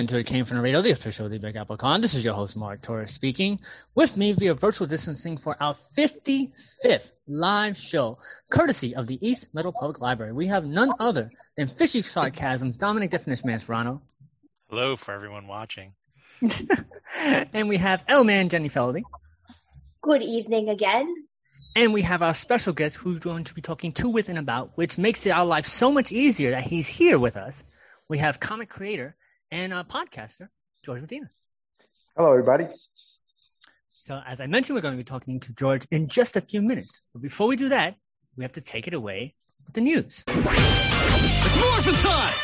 Again to It Came From the Radio, the official of the Big Apple Con. This is your host, Mark Torres, speaking. With me via virtual distancing for our 55th live show, courtesy of the East Middle Public Library. We have none other than Fishy Sarcasm, Dominic Definition Man Serrano, Hello for everyone watching. and we have L Man Jenny Feldy, Good evening again. and we have our special guest who's going to be talking to, with, and about, which makes it our life so much easier that he's here with us. We have comic creator and uh, podcaster, George Medina. Hello, everybody. So, as I mentioned, we're going to be talking to George in just a few minutes. But before we do that, we have to take it away with the news. It's morphin' time!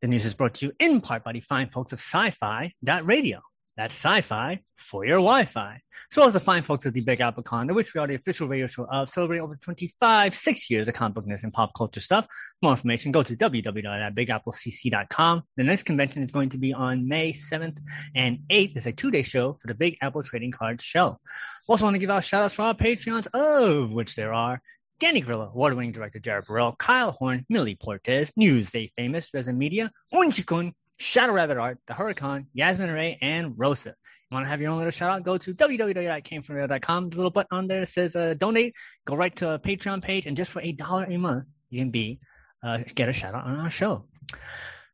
The news is brought to you in part by the fine folks of Sci-Fi Radio. That's sci-fi for your Wi-Fi. As well as the fine folks at the Big Apple Con, which we are the official radio show of, celebrating over 25, six years of comic bookness and pop culture stuff. For more information, go to www.bigapplecc.com. The next convention is going to be on May 7th and 8th. It's a two-day show for the Big Apple Trading Card Show. Also want to give out shout-outs for our Patreons, of which there are Danny Grillo, award-winning director Jared Burrell, Kyle Horn, Millie Portes, Newsday famous Resin Media, Unchikun, Shadow Rabbit Art, The Huracan, Yasmin Ray, and Rosa. You want to have your own little shout out? Go to www.camefromradio.com. The little button on there says uh, donate. Go right to a Patreon page, and just for a dollar a month, you can be uh, get a shout out on our show.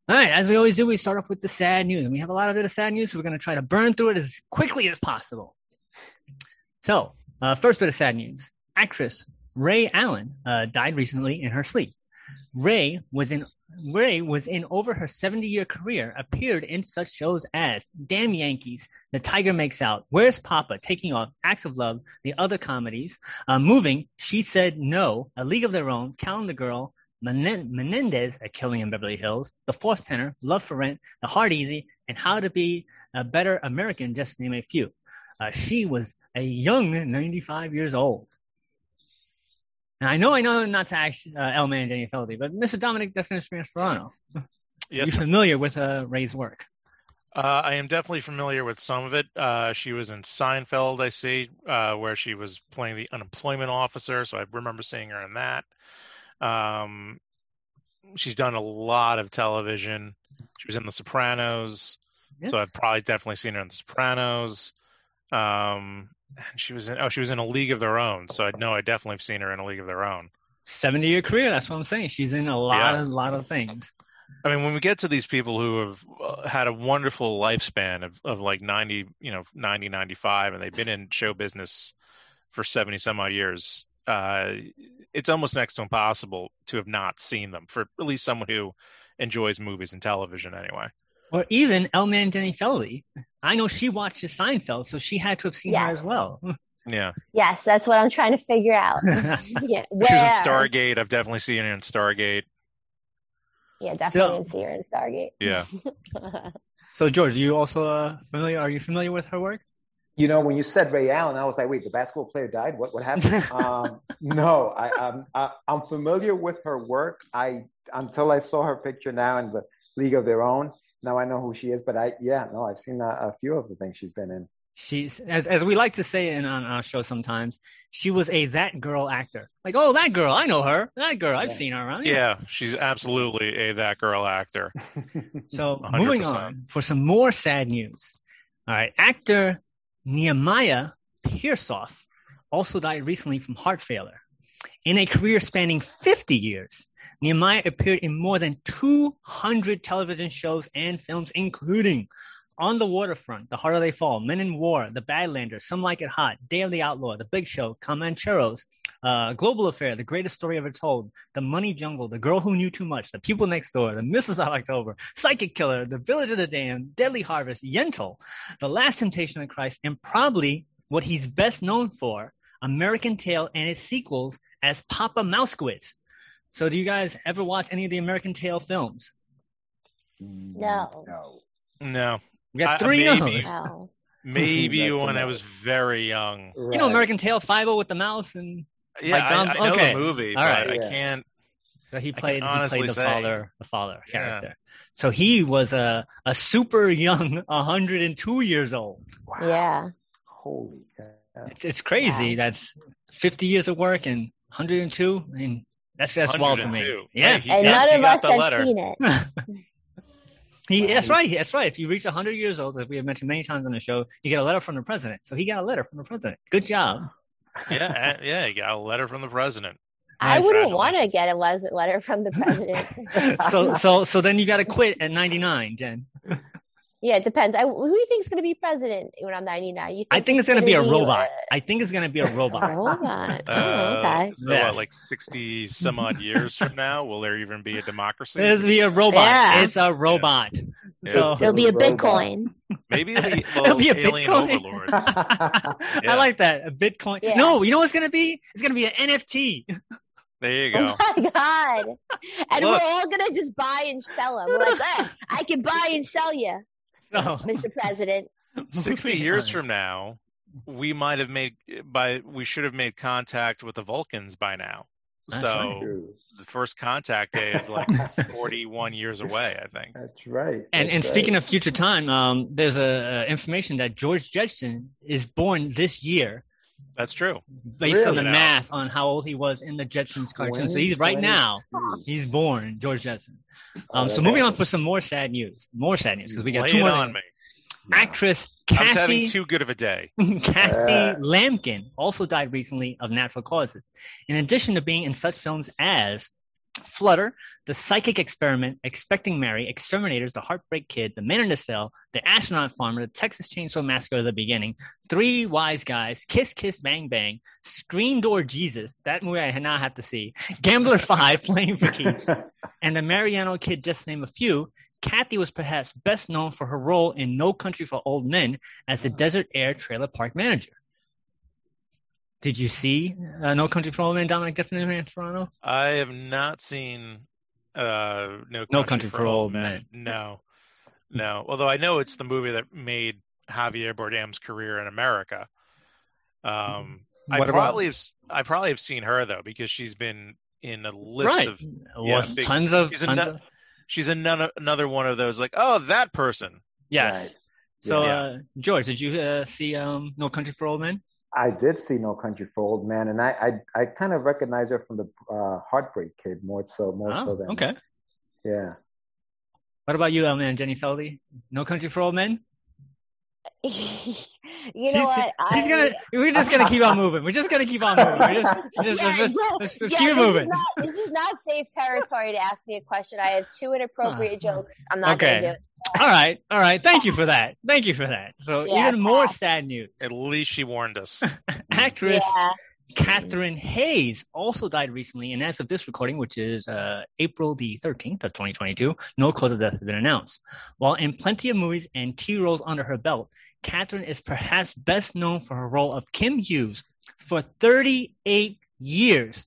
All right, as we always do, we start off with the sad news, and we have a lot of it of sad news, so we're going to try to burn through it as quickly as possible. So, uh, first bit of sad news: actress Rae Allen uh, died recently in her sleep. Ray was in Rae was in over her 70 year career, appeared in such shows as Damn Yankees, The Tiger Makes Out, Where's Poppa, Taking Off, Acts of Love, the other comedies, uh, Moving, She Said No, A League of Their Own, Calendar Girl, Men- Menendez, A Killing in Beverly Hills, The Fourth Tenor, Love for Rent, The Hard Easy, and How to Be a Better American, just name a few. Uh, she was a young 95 years old. And I know, I know not to ask uh, El Man Danny Feldy, but Mr. Dominic Definition Serrano, Yes, you sir. familiar with uh, Rae's work? Uh, I am definitely familiar with some of it. Uh, she was in Seinfeld, I see, uh, where she was playing the unemployment officer. So I remember seeing her in that. Um, she's done a lot of television. She was in The Sopranos, Yes. so I've probably definitely seen her in The Sopranos. Um, and she was in oh, she was in A League of Their Own. So I know I definitely have seen her in A League of Their Own. 70 year career. That's what I'm saying. She's in a lot, Yeah. of, lot of things. I mean, when we get to these people who have uh, had a wonderful lifespan of, of like 90, you know, 90, 95, and they've been in show business for 70 some odd years, uh, it's almost next to impossible to have not seen them for at least someone who enjoys movies and television anyway. Or even El Man Jenny Feldy. I know she watches Seinfeld, so she had to have seen her as well. Yeah. Yes, that's what I'm trying to figure out. yeah, She was in? Stargate. I've definitely seen her in Stargate. Yeah, definitely So- see her in Stargate. Yeah. so, George, you also uh, familiar? Are you familiar with her work? You know, when you said Ray Allen, I was like, wait, the basketball player died? What what happened? um, no, I, I'm I, I'm familiar with her work. I until I saw her picture now in the League of Their Own. Now I know who she is, but I yeah, no, I've seen a, a few of the things she's been in. She's as as we like to say in on our show sometimes. She was a that girl actor. Like, oh, that girl, I know her. That girl, I've Yeah. seen her around. Yeah. She's absolutely a that girl actor. So 100%. moving on for some more sad news. All right, actor Nehemiah Persoff also died recently from heart failure. In a career spanning 50 years, Nehemiah appeared in more than 200 television shows and films, including On the Waterfront, The Harder They Fall, Men in War, The Badlanders, Some Like It Hot, Day of the Outlaw, The Big Show, Comancheros, uh, Global Affair, The Greatest Story Ever Told, The Money Jungle, The Girl Who Knew Too Much, The People Next Door, The Missiles of October, Psychic Killer, The Village of the Damned, Deadly Harvest, Yentl, The Last Temptation of Christ, and probably what he's best known for, American Tail and its sequels as Papa Mousewitz. So, do you guys ever watch any of the American Tail films? No. No. No, We got I- three maybe. no's. No. maybe That's when I was very young. You know American Tail, Five O with the mouse, and Yeah, Like Dom- I, I know okay. the movie, All but right. I can't. so he played he played the say- father, the father Yeah. character. So he was a a super young, 102 years old. Yeah. Holy cow. It's, it's crazy. Yeah. That's 50 years of work and 102. I mean, that's that's wild to me. Yeah, Hey, And got- none of us have letter. seen it. he, that's right. That's right. If you reach 100 years old, as we have mentioned many times on the show, you get a letter from the president. So he got a letter from the president. Good job. Yeah, uh, yeah, he got a letter from the president. I wouldn't want to get a letter from the president. so so so then you got to quit at 99, Jen. yeah, it depends. I, who do you think is going to be president when I'm 99? You think I think it's going to be a gonna robot. uh, I think it's going to be a A robot. robot. Oh, Uh, okay. So Yes. what, like sixty some odd years from now, will there even be a democracy? It's be a robot. Yeah. It's a robot. Yeah. So It'll be a Bitcoin. Maybe it'll be, It'll be a alien Bitcoin. overlords. I like that. A Bitcoin. Yeah. No, you know what's going to be? It's going to be an NFT. There you go. Oh my god! And Look. we're all gonna just buy and sell them. We're like, eh, I can buy and sell you, So, Mr. President. Sixty years from now, we might have made by we should have made contact with the Vulcans by now. That's so right. True. the first contact day is like forty-one years away, I think. That's right. And and That's speaking of future time, um, there's a, a information that George Jetson is born this year, That's true. based on the math on how old he was in the Jetsons cartoon. So he's right now. He's born George Jetson. Oh, Um, so that's moving on for some more sad news. More sad news because we got Lay two more. on me. Actress I was having Kathy too good of a day. Kathy Uh. Lamkin also died recently of natural causes. In addition to being in such films as Flutter, The Psychic Experiment, Expecting Mary, Exterminators, The Heartbreak Kid, The Man in the Cell, The Astronaut Farmer, The Texas Chainsaw Massacre at the beginning, Three Wise Guys, Kiss Kiss Bang Bang, Screen Door Jesus, that movie I now have to see, Gambler 5, Playing for Keeps, and The Mariano Kid, just to name a few. Kathy was perhaps best known for her role in No Country for Old Men as the uh-huh. Desert Air Trailer Park manager. Did you see uh, No Country for Old Men, Dominic Definition in Toronto? I have not seen uh, No Country, No Country for Old Men. No, no. Although I know it's the movie that made Javier Bardem's career in America. Um, I about- probably have, s- I probably have seen her though because she's been in a list right. of. Well, yeah, big- tons of, she's tons nut- of She's another another one of those like oh that person. yes. Right. So, Yeah. uh, George, did you uh, see um, No Country for Old Men? I did see No Country for Old Men, and I I, I kind of recognize her from the uh, Heartbreak Kid more so more so Oh, than okay. yeah. What about you, um, and Jenny Feldy? No Country for Old Men? you She's- know what? She's I, gonna. We're just gonna keep on moving. We're just gonna keep on moving. We're just, just, yeah, just, yeah, just, just, just yeah, keep this moving. Is not, this is not safe territory to ask me a question. I had two inappropriate oh, jokes. I'm not Okay. going to do it. All right, all right. Thank you for that. Thank you for that. So Yeah, even more pass. sad news. At least she warned us. Actress Yeah. Kathryn Hays also died recently, and as of this recording, which is uh, April the 13th of 2022, no cause of death has been announced. While in plenty of movies and TV roles under her belt, Kathryn is perhaps best known for her role of Kim Hughes for 38 years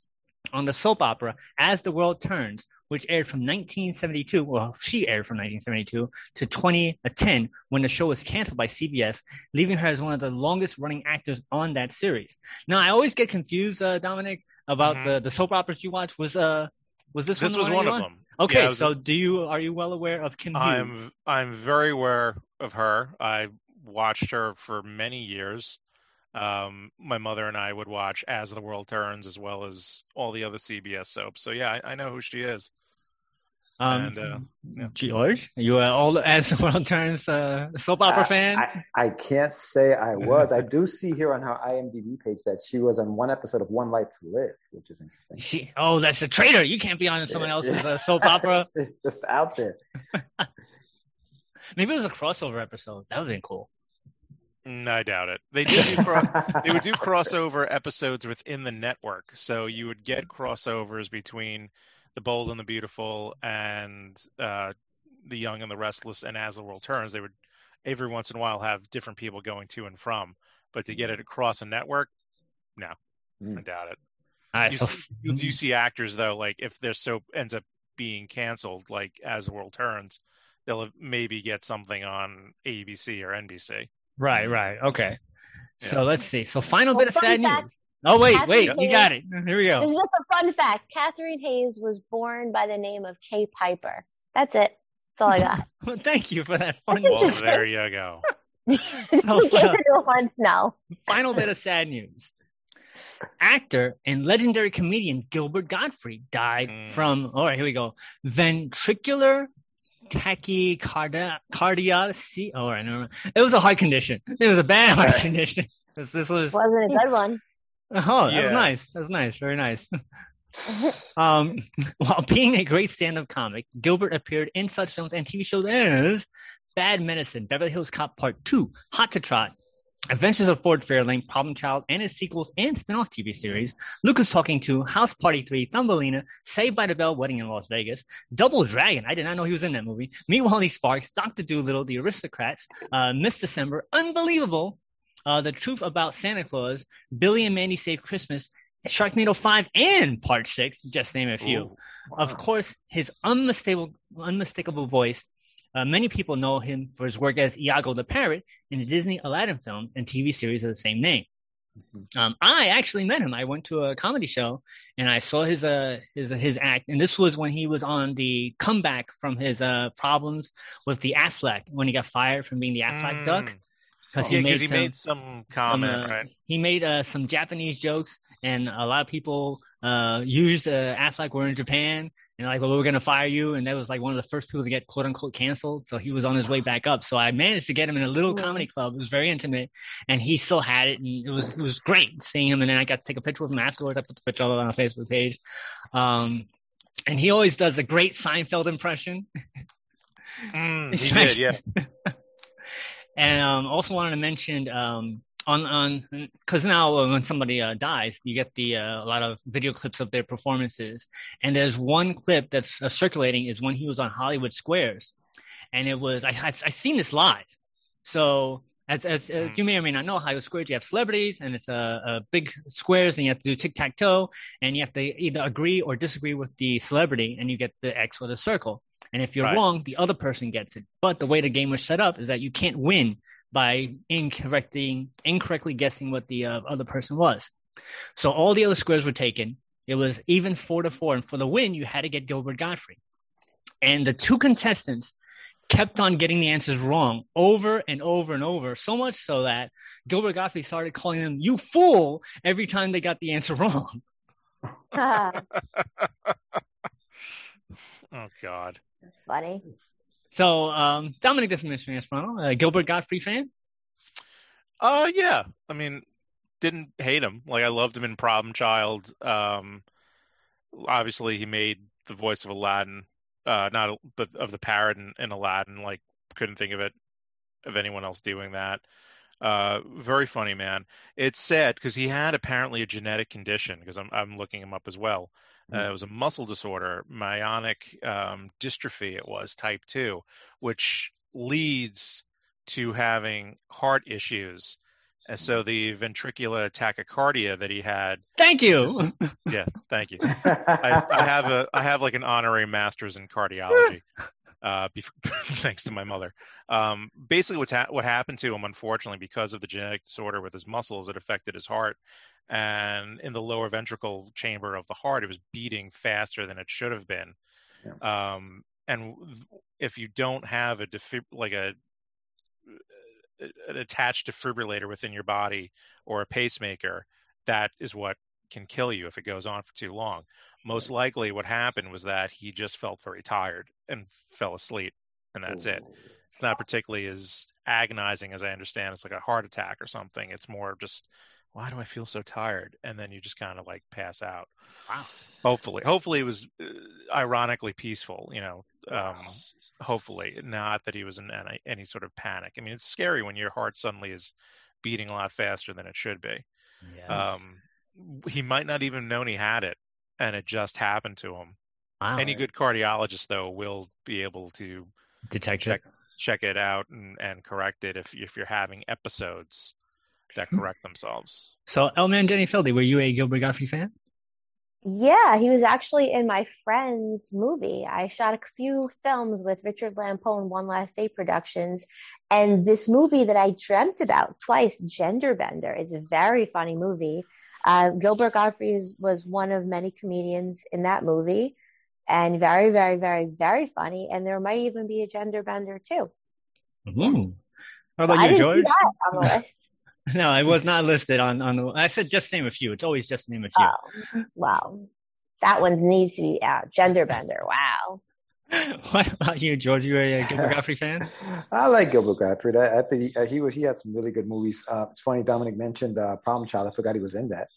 on the soap opera As the World Turns, which aired from 1972. Well, she aired from 1972 to 2010 when the show was canceled by CBS, leaving her as one of the longest running actors on that series. Now, I always get confused, uh, Dominic, about Mhm. the, the soap operas you watch. Was uh was this, This one was one of on? them. Okay, Yeah, so do you are you well aware of Kim I'm I'm very aware of her. I watched her for many years. Um, my mother and I would watch As the World Turns as well as all the other CBS soaps. So yeah, I, I know who she is. Um, and, uh, yeah. George, you are all as the world turns uh, soap opera I- fan? I, I can't say I was. I do see here on her IMDb page that she was on one episode of One Life to Live, which is interesting. she, oh, that's a traitor. You can't be on someone else's uh, soap opera. it's, it's just out there. Maybe it was a crossover episode. That would have been cool. Mm, I doubt it. They did do cro- they would do crossover episodes within the network, so you would get crossovers between the Bold and the Beautiful and uh, the Young and the Restless and As the World Turns. They would every once in a while have different people going to and from, but to get it across a network, no, Mm. I doubt it. All right, You so see, you do see actors though, like if their soap ends up being canceled, like As the World Turns, they'll maybe get something on ABC or NBC. Right, right, okay. So let's see. So final Well, bit of sad fact, news. Oh wait, Kathryn wait, you got it. Here we go. This is just a fun fact. Kathryn Hays was born by the name of Kay Piper. That's it. That's all I got. Well, thank you for that fun That's Well, Interesting. there you go. In case anyone wants to know. final bit of sad news. Actor and legendary comedian Gilbert Gottfried died Mm. from, all right, here we go, ventricular tachycardia. All right, never mind. It was a heart condition. It was a bad heart Right. condition. This, this was, Wasn't a good one. oh, that Yeah. was nice. That was nice. Very nice. Um, while being a great stand-up comic, Gilbert appeared in such films and TV shows as Bad Medicine, Beverly Hills Cop Part 2, Hot to Trot, Adventures of Ford Fairlane, Problem Child, and its sequels and spin-off TV series, Look Who's Talking Too, House Party 3, Thumbelina, Saved by the Bell, Wedding in Las Vegas, Double Dragon, I did not know he was in that movie, Meet Wally Sparks, Dr. Dolittle, The Aristocrats, uh, Miss December, Unbelievable, uh, The Truth About Santa Claus, Billy and Mandy Save Christmas, Sharknado 5 and Part 6, just name a few. Ooh. Of course, his unmistakable, unmistakable voice. Uh, many people know him for his work as Iago the Parrot in the Disney Aladdin film and TV series of the same name. Um, I actually met him. I went to a comedy show and I saw his uh his his act, and this was when he was on the comeback from his uh problems with the Aflac when he got fired from being the Aflac duck Mm. because Yeah, he made he some, made some some, comment, uh, right? he made uh, some Japanese jokes, and a lot of people uh, used uh, Aflac. We're in Japan, and like, well, we're gonna fire you, and that was like one of the first people to get quote unquote canceled. So he was on his way back up. So I managed to get him in a little comedy club. It was very intimate, and he still had it, and it was it was great seeing him. And then I got to take a picture with him afterwards. I put the picture on our Facebook page. Um, and he always does a great Seinfeld impression. Mm, he did, yeah. And um, also wanted to mention um, on on because now uh, when somebody uh, dies, you get the uh, a lot of video clips of their performances. And there's one clip that's uh, circulating is when he was on Hollywood Squares, and it was I I, I seen this live. So as as, as Mm. you may or may not know, Hollywood Squares you have celebrities, and it's a, a big squares, and you have to do tic tac toe, and you have to either agree or disagree with the celebrity, and you get the X or the circle. And if you're Right. wrong, the other person gets it. But the way the game was set up is that you can't win by incorrectly incorrectly guessing what the uh, other person was. So all the other squares were taken. It was even four to four, and for the win, you had to get Gilbert Gottfried. And the two contestants kept on getting the answers wrong over and over and over, so much so that Gilbert Gottfried started calling them "you fool" every time they got the answer wrong. That's Oh God. That's funny. So um, Dominic Definition Esperanto, uh, Gilbert Gottfried fan. Uh, yeah. I mean, didn't hate him. Like I loved him in Problem Child. Um, obviously he made the voice of Aladdin. Uh, not but of the parrot in, in Aladdin. Like couldn't think of it of anyone else doing that. Uh, very funny man. It's sad because he had apparently a genetic condition. Because I'm I'm looking him up as well. Uh, it was a muscle disorder, myotonic um, dystrophy. It was type two, which leads to having heart issues. And so the ventricular tachycardia that he had. Thank you. Yeah, thank you. I, I have a I have like an honorary master's in cardiology. Uh, thanks to my mother. Um, basically, what's ha- what happened to him, unfortunately, because of the genetic disorder with his muscles, it affected his heart, and in the lower ventricle chamber of the heart, it was beating faster than it should have been. Um, and if you don't have a defib- like a an attached defibrillator within your body or a pacemaker, that is what can kill you if it goes on for too long. Most likely, what happened was that he just felt very tired and fell asleep, and that's it. It's not particularly as agonizing as I understand. It's like a heart attack or something. It's more just, why do I feel so tired? And then you just kind of like pass out. Wow. Hopefully, hopefully it was uh, ironically peaceful. You know, um, hopefully, not that he was in any, any sort of panic. I mean, it's scary when your heart suddenly is beating a lot faster than it should be. Yeah. Um, he might not even known he had it, and it just happened to him. wow. Any good cardiologist, though, will be able to detect check it. check it out and, and correct it if if you're having episodes that Hmm. correct themselves. So, Elman Jenny Fildy, were you a Gilbert Gottfried fan? Yeah, he was actually in my friend's movie. I shot a few films with Richard Lampone, One Last Day Productions, and this movie that I dreamt about twice, Genderbender, is a very funny movie. Uh, Gilbert Gottfried is, was one of many comedians in that movie, and very, very, very, very funny. And there might even be a Genderbender too. Ooh. How about I you, didn't George? see that on the list. No, it was not listed on on the. I said just name a few. It's always just name a few. Oh, wow. That one needs to be out. Gender bender. Wow. what about you, George? You a Gilbert Gottfried fan? I like Gilbert Gottfried. I, I think he, uh, he was he had some really good movies. Uh, it's funny Dominic mentioned uh, Problem Child. I forgot he was in that.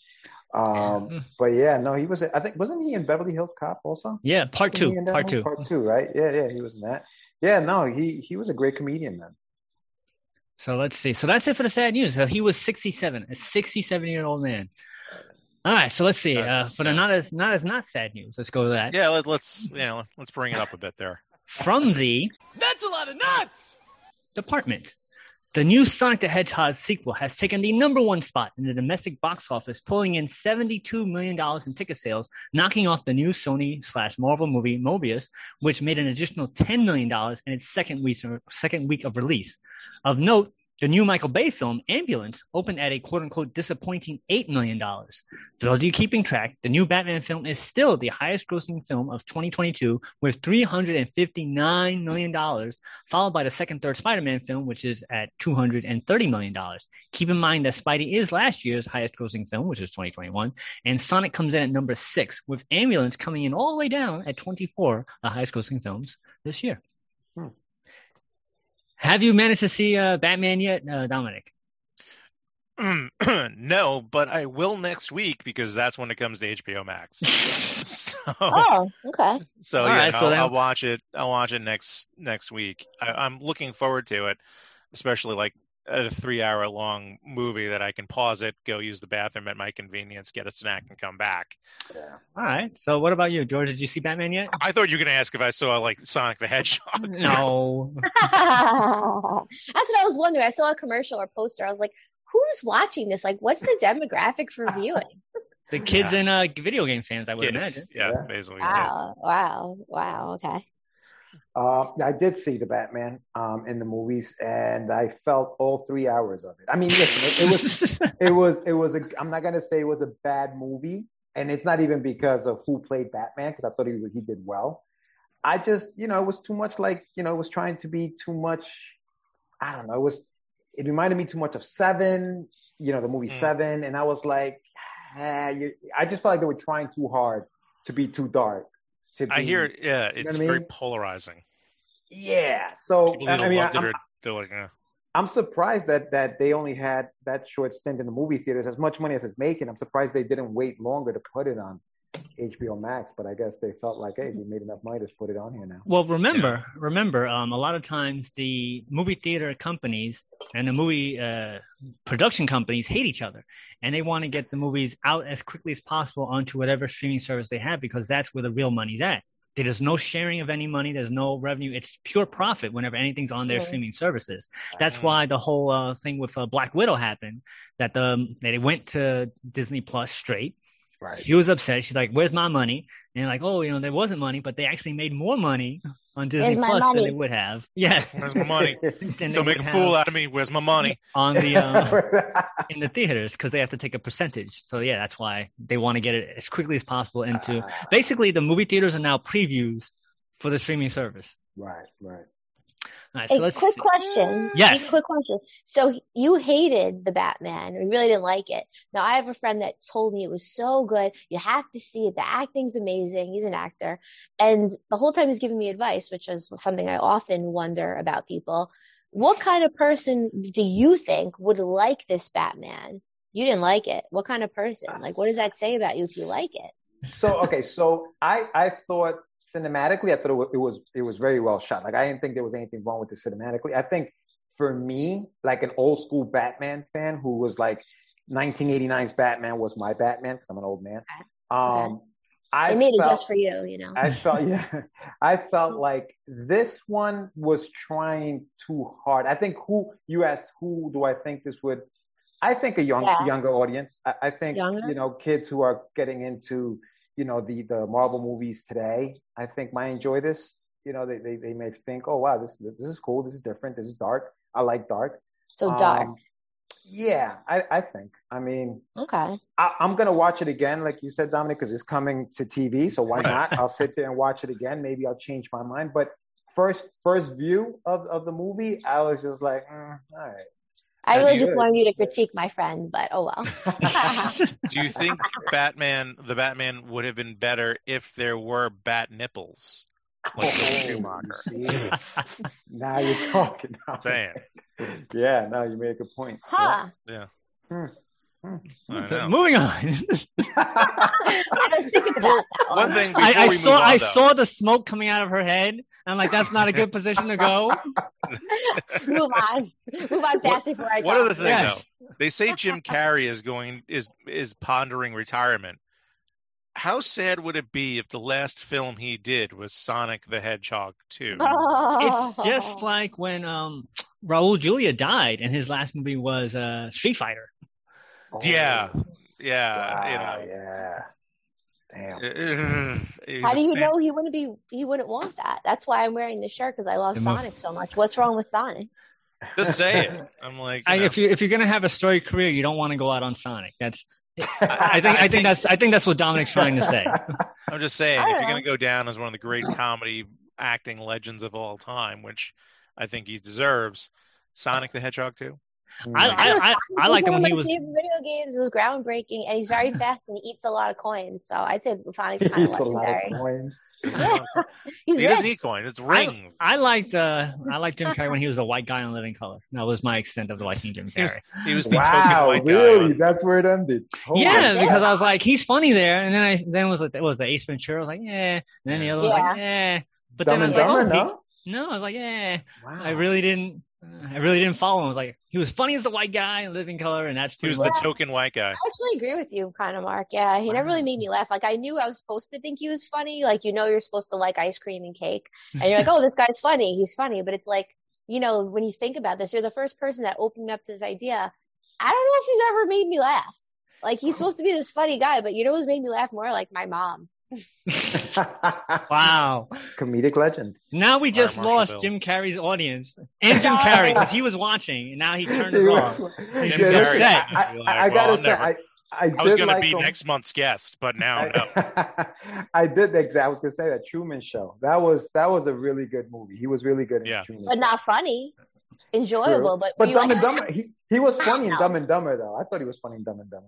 Um, Yeah. But yeah, no, he was. I think wasn't he in Beverly Hills Cop also? Yeah, part Wasn't two. Part movie? two. Part two, right? Yeah, yeah, he was in that. Yeah, no, he he was a great comedian, man. So let's see. So that's it for the sad news. So he was 67, a 67 year old man. All right. So let's see. Uh, That's- for yeah. not as not as not sad news, let's go to that. Yeah, let, let's you know let's bring it up a bit there. From the That's a lot of nuts! department. The new Sonic the Hedgehog sequel has taken the number one spot in the domestic box office, pulling in $72 million in ticket sales, knocking off the new Sony slash Marvel movie Morbius, which made an additional $10 million in its second week, second week of release. Of note, the new Michael Bay film, Ambulance, opened at a quote unquote disappointing $8 million. For those of you keeping track, the new Batman film is still the highest grossing film of 2022 with $359 million, followed by the second, third Spider Man film, which is at $230 million. Keep in mind that Spidey is last year's highest grossing film, which is 2021, and Sonic comes in at number six, with Ambulance coming in all the way down at 24, the highest grossing films this year. Have you managed to see uh, Batman yet, uh, Dominic? no, but I will next week because that's when it comes to HBO Max. so, Oh, okay. so All yeah, right, I'll, then- I'll watch it. I'll watch it next next week. I, I'm looking forward to it, especially like a three-hour long movie that I can pause it, go use the bathroom at my convenience, get a snack, and come back. Yeah. All right. So, what about you, George? Did you see Batman yet? I thought you were going to ask if I saw like Sonic the Hedgehog. No. That's what I was wondering. I saw a commercial or poster. I was like, who's watching this? Like, what's the demographic for viewing? The kids and uh, video game fans, I would Kids. imagine. Yeah, Yeah. basically. Wow. Wow. Wow. Okay. Uh, I did see the Batman um, in the movies, and I felt all three hours of it. I mean, listen, it, it was it was it was a. I'm not gonna say it was a bad movie, and it's not even because of who played Batman, because I thought he he did well. I just, you know, it was too much like, you know, it was trying to be too much. I don't know. It was. It reminded me too much of Seven, you know, the movie Mm. Seven, and I was like, ah, you, I just felt like they were trying too hard to be too dark. To I be- hear, yeah, know it's I very mean? polarizing. Yeah. So People I mean, I, I'm, they're like, eh. I'm surprised that that they only had that short stint in the movie theaters. As much money as it's making, I'm surprised they didn't wait longer to put it on HBO Max. But I guess they felt like, hey, we made enough money to put it on here now. Well, remember, remember, um, a lot of times the movie theater companies and the movie uh, production companies hate each other, and they want to get the movies out as quickly as possible onto whatever streaming service they have because that's where the real money's at. There's no sharing of any money. There's no revenue. It's pure profit whenever anything's on their streaming services. That's why the whole uh, thing with uh, Black Widow happened. That the they went to Disney Plus straight. Right. She was upset. She's like, "Where's my money?" And like, "Oh, you know, there wasn't money, but they actually made more money on Disney Where's my Plus than they would have." Yes, Where's my money? than make a fool out of me. Where's my money? on the uh, in the theaters because they have to take a percentage. So yeah, that's why they want to get it as quickly as possible into. Ah, Basically, the movie theaters are now previews for the streaming service. right. Right. All right, so Hey, let's quick see. question. Yes. A quick question. So you hated the Batman and really didn't like it. Now I have a friend that told me it was so good. You have to see it. The acting's amazing. He's an actor. And the whole time he's giving me advice, which is something I often wonder about people. What kind of person do you think would like this Batman? You didn't like it. What kind of person? Like, what does that say about you if you like it? So okay, so I I thought cinematically, I thought it was, it was very well shot. Like I didn't think there was anything wrong with it cinematically. I think for me, like an old school Batman fan who was like 1989's Batman was my Batman because I'm an old man. Um, Okay. I They made it just for you, you know. I felt yeah, I felt like this one was trying too hard. I think who you asked who do I think this would? I think a young Yeah. younger audience. I, I think Younger? you know kids who are getting into you know the the Marvel movies today. I think might enjoy this. You know they they, they may think oh wow this this is cool this is different this is dark I like dark. so dark. Um, yeah, I I think I mean okay. I, I'm gonna watch it again, like you said, Dominic, because it's coming to TV. So why not? I'll sit there and watch it again. Maybe I'll change my mind. But first, first view of, of the movie, I was just like, mm, all right. I really just wanted you to critique my friend, but oh well. Do you think Batman, the Batman, would have been better if there were bat nipples? Like Oh, Schumacher. you now you're talking. I'm saying. Yeah, no, you made a good point. huh. Yeah. Hmm. Hmm. So moving on. I was thinking about that one. One thing before I, I we saw move on, I though, saw the smoke coming out of her head. I'm like, that's not a good position to go. Move on. Move on fast before I One talk. other thing, Yes. though, they say Jim Carrey is going is is pondering retirement. How sad would it be if the last film he did was Sonic the Hedgehog 2? It's just like when um Raul Julia died and his last movie was uh Street Fighter. Yeah, Oh, yeah, yeah. Damn. you know. He's How do you know he wouldn't be? He wouldn't want that. That's why I'm wearing this shirt because I love The Sonic so much. What's wrong with Sonic? Just say it. I'm like, I, you know, if you if you're gonna have a story career, you don't want to go out on Sonic. That's I think I think that's I think that's what Dominic's trying to say. I'm just saying, if you're gonna go down as one of the great comedy acting legends of all time, which I think he deserves, Sonic the Hedgehog 2. I- I, know I- I liked him when he was- video games. It was groundbreaking, and he's very fast and he eats a lot of coins. So I'd say Sonic's kind of It's a lot legendary. of coins. Yeah, he's he doesn't rich. eat coin; it's rings. I liked uh I liked Jim Carrey when he was a white guy in Living Color. That was my extent of the liking Jim Carrey. he was the token Wow, white guy. really? on- That's where it ended. Holy yeah, yeah. because I was like, he's funny there, and then I then was like it was the Ace Ventura. I was like, yeah, and then the other was like, yeah, but Dumb then I and was like, Dumber, oh, he- no? No, I was like, yeah, Wow. I really didn't. I really didn't follow him. I was like, he was funny as the white guy in Living Color, and that's He was much the token white guy. I actually agree with you, kind of, Mark. Yeah, he never really made me laugh. Like I knew I was supposed to think he was funny. Like you know, you're supposed to like ice cream and cake, and you're like, oh, this guy's funny. He's funny, but it's like, you know, when you think about this, you're the first person that opened me up to this idea. I don't know if he's ever made me laugh. Like he's supposed to be this funny guy, but you know who's made me laugh more? Like my mom. wow. Comedic legend. Now we just Marshall lost Bill. Jim Carrey's audience and Jim Carrey because he was watching, and now he turned it off. Jim Yeah, Carrey. listen, I, I, You're I like, gotta well, say, never- I, I, I was did going to like be him. next month's guest, but now no. I, I did exactly. I was gonna say that Truman Show. That was that was a really good movie. He was really good in Yeah. Truman But not funny. True. Enjoyable, but but Dumb like, and Dumber. He he was funny in. Dumb and Dumber though. I thought he was funny in Dumb and Dumber.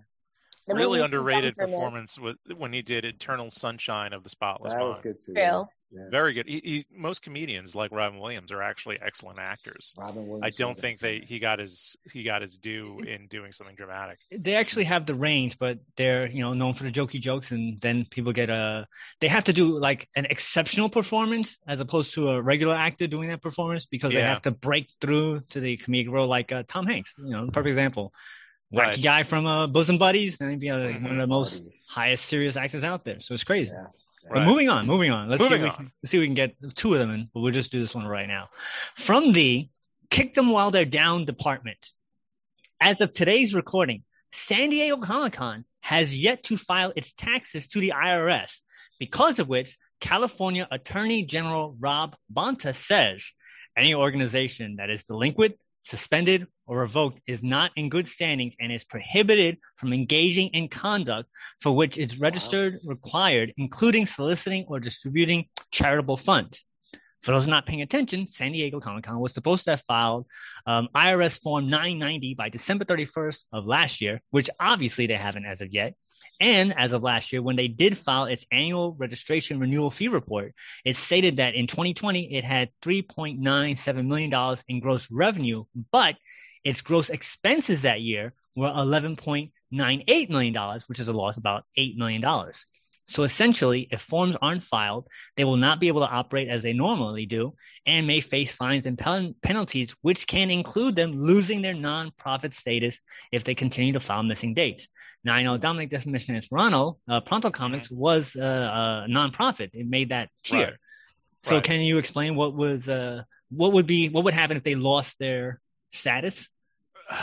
The really movie's too dumb underrated performance with, when he did Eternal Sunshine of the Spotless That was good too. True. Yeah. Very good. He, he, most comedians like Robin Williams are actually excellent actors. Robin Williams. I don't think they he got his he got his due in doing something dramatic. They actually have the range, but they're you know known for the jokey jokes, and then people get a. They have to do like an exceptional performance as opposed to a regular actor doing that performance because they have to break through to the comedic role, like uh, Tom Hanks. You know, perfect example. Wacky Right. guy from uh, Bosom Buddies, and he'd be uh, one of the most Buddies. highest serious actors out there. So it's crazy. Yeah. But moving on, moving on. Let's Moving see. If we can, let's see if we can get two of them in, but we'll just do this one right now. From the kick them while they're down department. As of today's recording, San Diego Comic Con has yet to file its taxes to the IRS, because of which California Attorney General Rob Bonta says any organization that is delinquent, suspended, or revoked is not in good standings and is prohibited from engaging in conduct for which it's registered required, including soliciting or distributing charitable funds. For those not paying attention, San Diego Comic Con was supposed to have filed um, IRS Form 990 by December 31st of last year, which obviously they haven't as of yet. And as of last year, when they did file its annual registration renewal fee report, it stated that in 2020 it had $3.97 million in gross revenue, but its gross expenses that year were $11.98 million, which is a loss of about $8 million. So essentially, if forms aren't filed, they will not be able to operate as they normally do and may face fines and pen- penalties, which can include them losing their nonprofit status if they continue to file missing dates. Now, I know Dominic this. Ronald, uh, Pronto Comics was uh, a nonprofit. It made that clear. Right. So Right. can you explain what was uh, what would be what would happen if they lost their status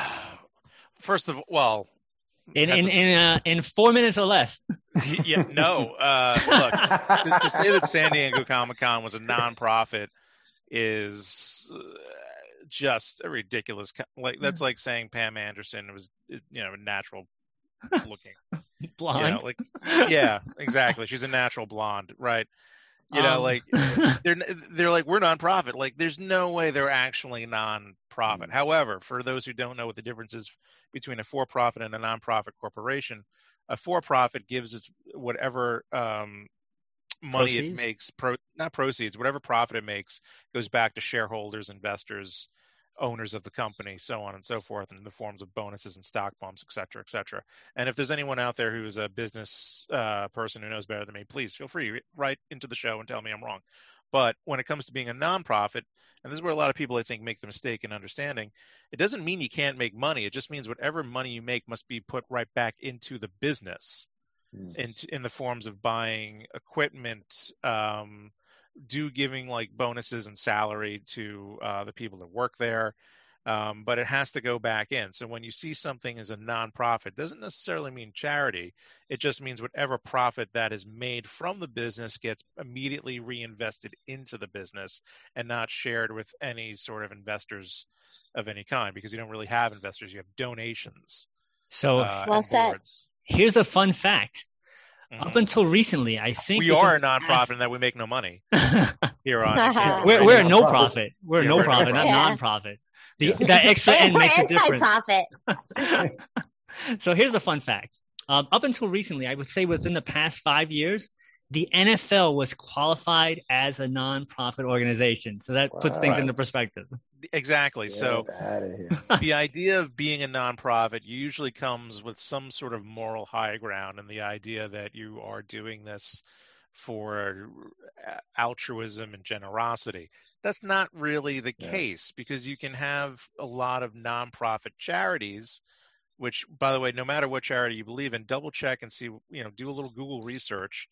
First of well, in in a- in, uh, in four minutes or less? yeah, no. Uh, look, to, to say that San Diego Comic Con was a nonprofit is uh, just a ridiculous. Like that's like saying Pam Anderson was, you know, a natural looking. You Blonde. know, like yeah, exactly. She's a natural blonde, right? You know, Um, like they're they're like we're nonprofit. Like there's no way they're actually nonprofit. However, for those who don't know what the difference is between a for-profit and a nonprofit corporation, a for-profit gives its whatever um, money Proceeds? it makes, pro, not proceeds, whatever profit it makes goes back to shareholders, investors, owners of the company, so on and so forth, in the forms of bonuses and stock bumps, et cetera, et cetera. And if there's anyone out there who's a business uh, person who knows better than me, please feel free write into the show and tell me I'm wrong. But when it comes to being a nonprofit, and this is where a lot of people I think make the mistake in understanding, it doesn't mean you can't make money. It just means whatever money you make must be put right back into the business, Mm. in in the forms of buying equipment, um, do giving like bonuses and salary to uh, the people that work there. Um, but it has to go back in. So when you see something as a nonprofit, doesn't necessarily mean charity. It just means whatever profit that is made from the business gets immediately reinvested into the business and not shared with any sort of investors of any kind because you don't really have investors. You have donations. so uh, Well said. boards. here's a fun fact. Mhm. Up until recently, I think we are a within the nonprofit in that we make no money here on. We're We're we're a a no nonprofit. profit. We're a Yeah, no we're profit, not nonprofit. non-profit. The, Yeah. That extra And N makes a difference. anti-profit. so here's the fun fact. Um, up until recently, I would say within the past five years, the NFL was qualified as a nonprofit organization. So that puts things into perspective. Exactly. So Get out of here. the idea of being a nonprofit usually comes with some sort of moral high ground and the idea that you are doing this for uh, altruism and generosity. That's not really the Yeah. case because you can have a lot of nonprofit charities which by the way no matter what charity you believe in double check and see you know do a little google research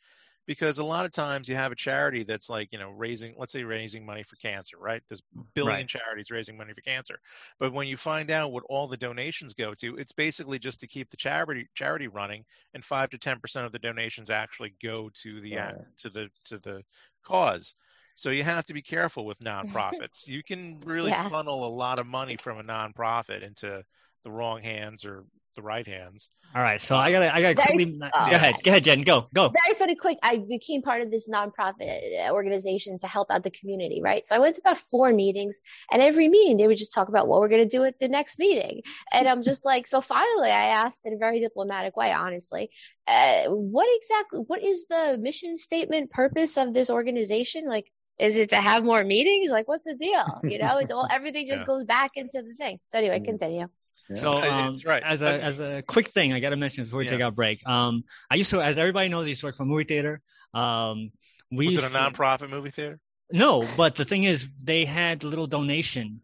because a lot of times you have a charity that's like you know raising let's say raising money for cancer right there's billion Right. charities raising money for cancer but when you find out what all the donations go to it's basically just to keep the charity charity running and 5 to 10% of the donations actually go to the uh, Right. to the to the cause so you have to be careful with nonprofits you can really Yeah. funnel a lot of money from a nonprofit into the wrong hands or the right hands All right, so I gotta, I gotta Very- quickly. oh, go ahead, go ahead, Jen, go, go. very funny quick i became part of this nonprofit organization to help out the community right so i went to about four meetings and every meeting they would just talk about what we're going to do at the next meeting and i'm just like so finally i asked in a very diplomatic way honestly uh, what exactly what is the mission statement purpose of this organization like is it to have more meetings like what's the deal you know it's all everything just Yeah. goes back into the thing so anyway Mm. Continue So, um, right. as a I- as a quick thing, I gotta mention before we Yeah. take our break. Um, I used to, as everybody knows, I used to work for a movie theater. Um, we was used it a to- nonprofit movie theater No, but the thing is, they had little donation,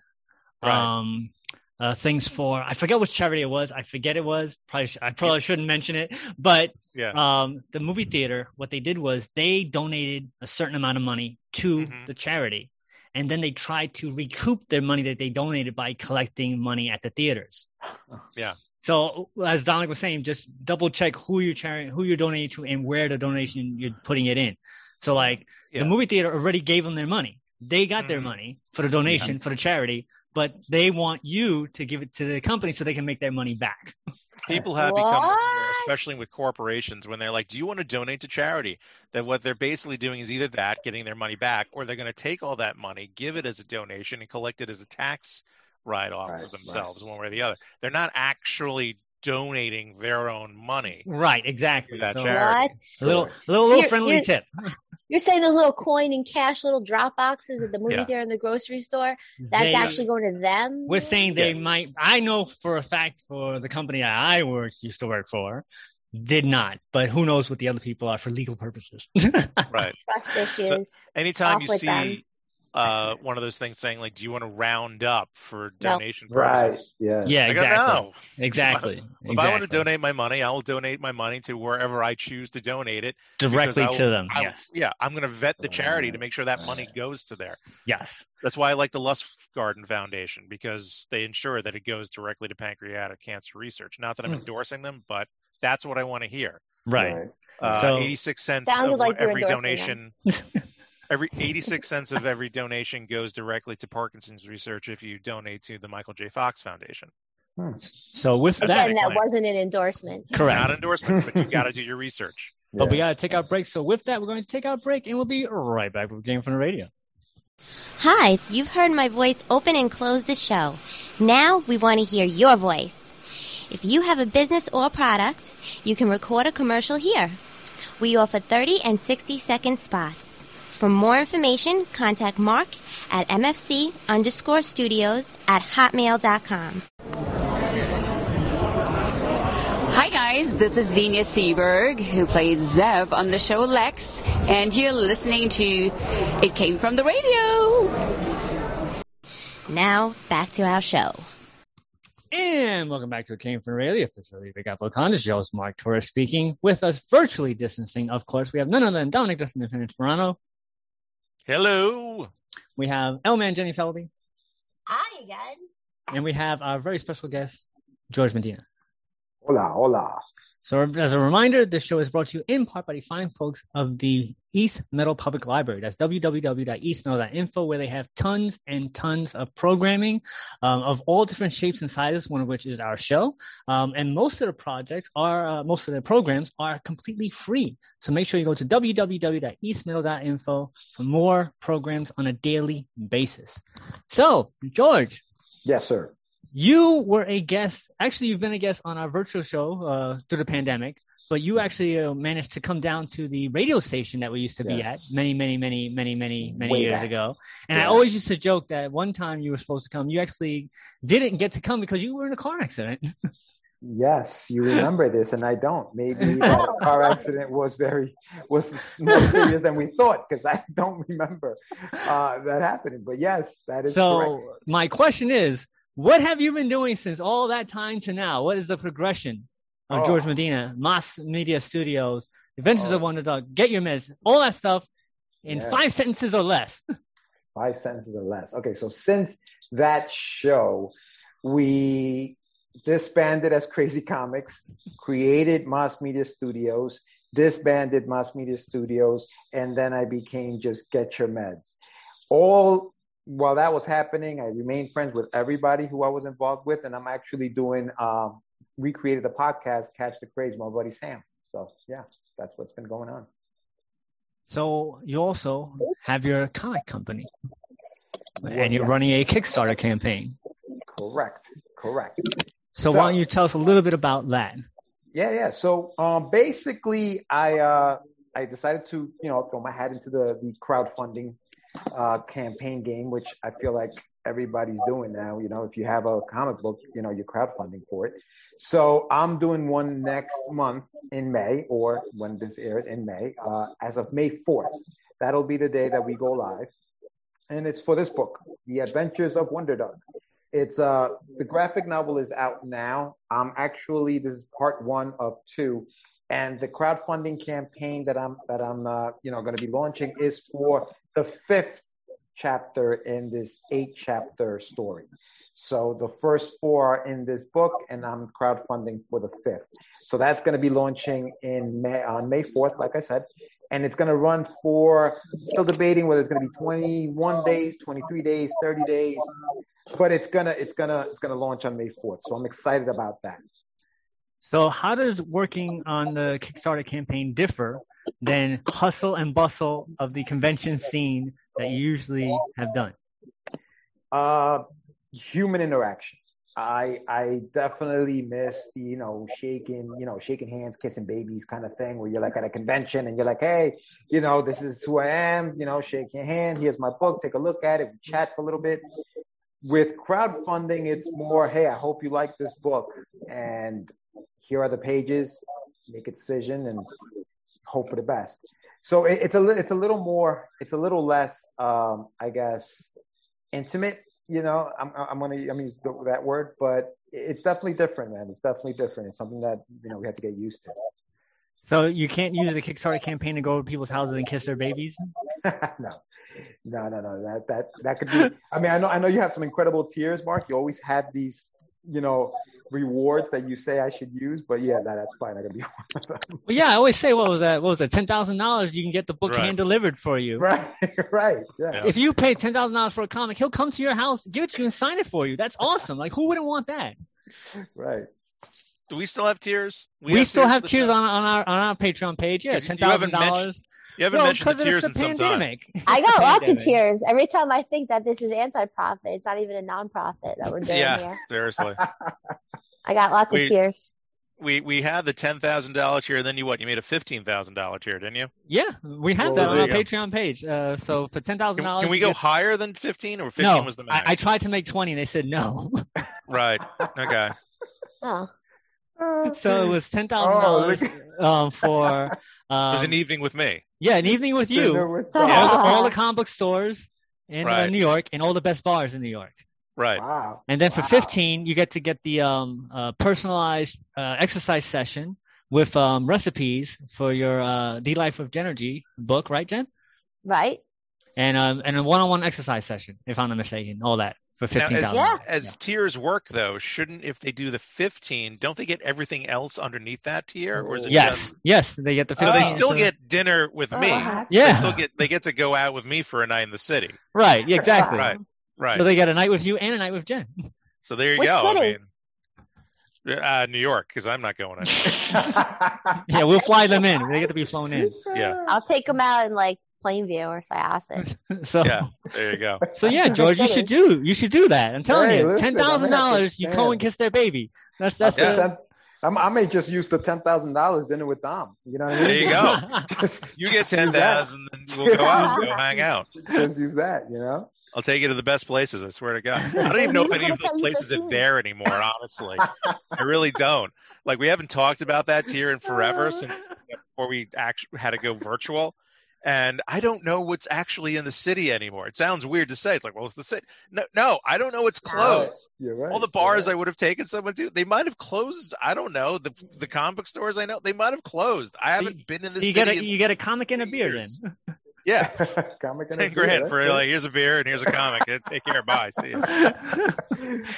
Right. um, uh, things for I forget which charity it was. I forget it was. Probably sh- I probably shouldn't mention it. But yeah um, the movie theater, what they did was they donated a certain amount of money to Mhm. the charity, and then they tried to recoup their money that they donated by collecting money at the theaters. Yeah. So as Dominic was saying, just double check who you're charity, who you're donating to, and where the donation you're putting it in. So like Yeah. the movie theater already gave them their money. They got their Mhm. money for the donation for the charity, but they want you to give it to the company so they can make their money back. people have become especially with corporations when they're like do you want to donate to charity? That what they're basically doing is either that getting their money back or they're going to take all that money give it as a donation and collect it as a tax write-off Right, for themselves one way or the other. They're not actually donating their own money Right, exactly. That So, charity. what a little, Sure. little, little You're- friendly you're- tip. You're saying those little coin and cash little drop boxes at the movie Yeah. theater and the grocery store, that's They- uh, actually going to them? We're saying they Yes. might. I know for a fact for the company that I work used to work for, did not, but who knows what the other people are for legal purposes. right. Trust issues. Anytime Off you see them. Uh, one of those things saying like, "Do you want to round up for No. donation Right. Yeah. yeah, I go, exactly. no. Exactly. If I exactly. want to donate my money, I will donate my money to wherever I choose to donate it. directly because I to them. I- yes. Yeah, I'm going to vet the charity to make sure that money goes to there. Yes. That's why I like the Lust Garden Foundation because they ensure that it goes directly to pancreatic cancer research. Not that I'm Hmm. endorsing them, but that's what I want to hear. Right. Uh, So- 86 cents Sounded of like every endorsing donation. every 86 cents of every donation goes directly to Parkinson's research if you donate to the Michael J. Fox Foundation. Hmm. So with that, Again, that claim. wasn't an endorsement. correct. Not endorsement, but you've got to do your research. But we got to take our break. So with that, we're going to take our break, and we'll be right back with Game from the Radio. Hi, you've heard my voice open and close the show. Now we want to hear your voice. If you have a business or product, you can record a commercial here. We offer 30 and 60 second spots. For more information, contact Mark at mfc underscore studios at hotmail.com. Hi guys, this is Xenia Seeberg, who played Xev on the show Lexx, and you're listening to It Came From the Radio. Now back to our show. And welcome back to It Came from the Radio, officially Big Apple Con. This is your host, Mark Torres speaking. With us virtually distancing, of course, we have none other than Dominic Dustin Independence Morano. Hello. We have L-Man Jenny Felby. Hi again. And we have our very special guest, George Medina. Hola, hola. So, as a reminder, this show is brought to you in part by the fine folks of the East Meadow Public Library. That's www.eastmeadow.info, where they have tons and tons of programming um, of all different shapes and sizes, one of which is our show. Um, and most of the projects are, uh, most of the programs are completely free. So, make sure you go to www.eastmeadow.info for more programs on a daily basis. So, George, Yes, sir. You were a guest. Actually, you've been a guest on our virtual show uh, through the pandemic, but you actually uh, managed to come down to the radio station that we used to be at Yes. many, many, many, many, many, many Way years back. ago. And I always used to joke that one time you were supposed to come, you actually didn't get to come because you were in a car accident. Yes, you remember this, and I don't. Maybe that car accident was very was more serious than we thought because I don't remember uh, that happening. But yes, that is so correct. my question is, what have you been doing since all that time to now? What is the progression of Oh. George Medina, Mass Media Studios, Adventures Oh. of Wonder Duck, Get Your Meds, all that stuff in Yes. five sentences or less? Five sentences or less. Okay, so since that show, we disbanded as Crazy Comics, created Mass Media Studios, disbanded Mass Media Studios, and then I became just Get Your Meds. All while that was happening, I remained friends with everybody who I was involved with, and I'm actually doing um, recreated the podcast Catch the Craze, my buddy Sam. So yeah, that's what's been going on. So you also have your comic company, Well, and you're yes. running a Kickstarter campaign. Correct, correct. So, So- why don't you tell us a little bit about that? Yeah, yeah. So um, basically, I uh, I decided to you know throw my hat into the the crowdfunding uh, campaign game, which I feel like everybody's doing now. You know, if you have a comic book, you know you're crowdfunding for it. So I'm doing one next month in May, or when this airs in May, uh, as of May fourth. That'll be the day that we go live, and it's for this book, The Adventures of Wonder Duck. It's uh the graphic novel is out now. I'm actually this is part one of two. And the crowdfunding campaign that I'm that I'm uh, you know gonna be launching is for the fifth chapter in this eight chapter story. So the first four are in this book, and I'm crowdfunding for the fifth. So that's going to be launching in May on May 4th, like I said, and it's going to run for still debating whether it's going to be 21 days, 23 days, 30 days, but it's gonna it's gonna it's gonna launch on May 4th. So I'm excited about that. So, how does working on the Kickstarter campaign differ than hustle and bustle of the convention scene that you usually have done? Uh, human interaction. I I definitely miss the you know shaking you know shaking hands, kissing babies kind of thing where you're like at a convention and you're like, hey, you know this is who I am. You know, shake your hand. Here's my book. Take a look at it. Chat for a little bit. With crowdfunding, it's more, hey, I hope you like this book, and here are the pages. make a decision and hope for the best. So it, it's a li- it's a little more it's a little less um, I guess intimate. You know, I'm I'm gonna I'm gonna use that word, but it's definitely different, man. It's definitely different. It's something that you know we have to get used to. So you can't use the Kickstarter campaign to go to people's houses and kiss their babies. no, no, no, no. That that that could be. I mean, I know I know you have some incredible tiers, Mark. You always have these, you know, rewards that you say I should use, but yeah, that, that's probably not gonna be one of them. Well, yeah, I always say, what was that? What was that? Ten thousand dollars, you can get the book Right. hand delivered for you. Right, right, yeah. Yeah. If you pay ten thousand dollars for a comic, he'll come to your house, give it to you, and sign it for you. That's awesome. Like, who wouldn't want that? right. Do we still have tiers? We, still have for the tiers show? on on our on our Patreon page. Yeah, ten thousand haven't dollars. You haven't Well, mentioned the because it's in a some time. pandemic. I got lots of Pandemic. tears every time I think that this is anti-profit. It's not even a non-profit that we're doing Yeah, here. seriously. I got lots We- of tears. we we had the ten thousand dollar tier, then you what? You made a fifteen thousand dollar tier, didn't you? Yeah, we had Well, that on our. Patreon page. Uh, so for ten thousand dollars, can we go higher than fifteen, or fifteen No, was the max? I tried to make twenty, and they said no. Right. Okay. Oh, so it was ten thousand Oh, dollars um, for It was um, an evening with me. Yeah, an evening with you. With all, the, all the comic book stores in uh, New York and all the best bars in New York. Right. Wow. And then for Wow. 15, you get to get the um, uh, personalized uh, exercise session with um, recipes for your uh, The Life of Genergy book, right, Jen? right? And um, and a one-on-one exercise session, if I'm not mistaken. All that for Now, fifteen as, thousand. Yeah. as tiers work, though, shouldn't if they do the fifteen, don't they get everything else underneath that tier, or is it Yes, just? yes, they get the So they still so- get dinner with me. Uh, They still get they get to go out with me for a night in the city. right, yeah, exactly. Right. Right. So they get a night with you and a night with Jen. So there you Which go. city? I mean, uh, New York, because I'm not going. Yeah, we'll fly them in. They get to be flown in. Yeah. I'll take them out in like Plainview or Syosset. So Yeah. There you go. So yeah, George, you should do you should do that. I'm telling Hey, you, listen, ten thousand I'm gonna have dollars, you go and kiss their baby. That's that's Yeah. the, I'm, I may just use the ten thousand dollars dinner with Dom. You know what I mean? There you go. Just, You get just ten use that. thousand, and we'll go out and go hang out. Just use that. You know. I'll take you to the best places. I swear to God. I don't even know if any of those places are there anymore. Honestly, I really don't. Like we haven't talked about that tier in forever since before we actually had to go virtual. And I don't know what's actually in the city anymore. It sounds weird to say. It's like, well, it's the city. No, no, I don't know. It's closed. You're right. All the bars I would have taken someone to, they might have closed. I don't know. The the comic book stores I know, they might have closed. I haven't been in the you city. get a in- you get a comic and a beer years. then. Yeah, Comic ten a grand beer, for that's like here's a beer and here's a comic. Take care. Bye. See you. it.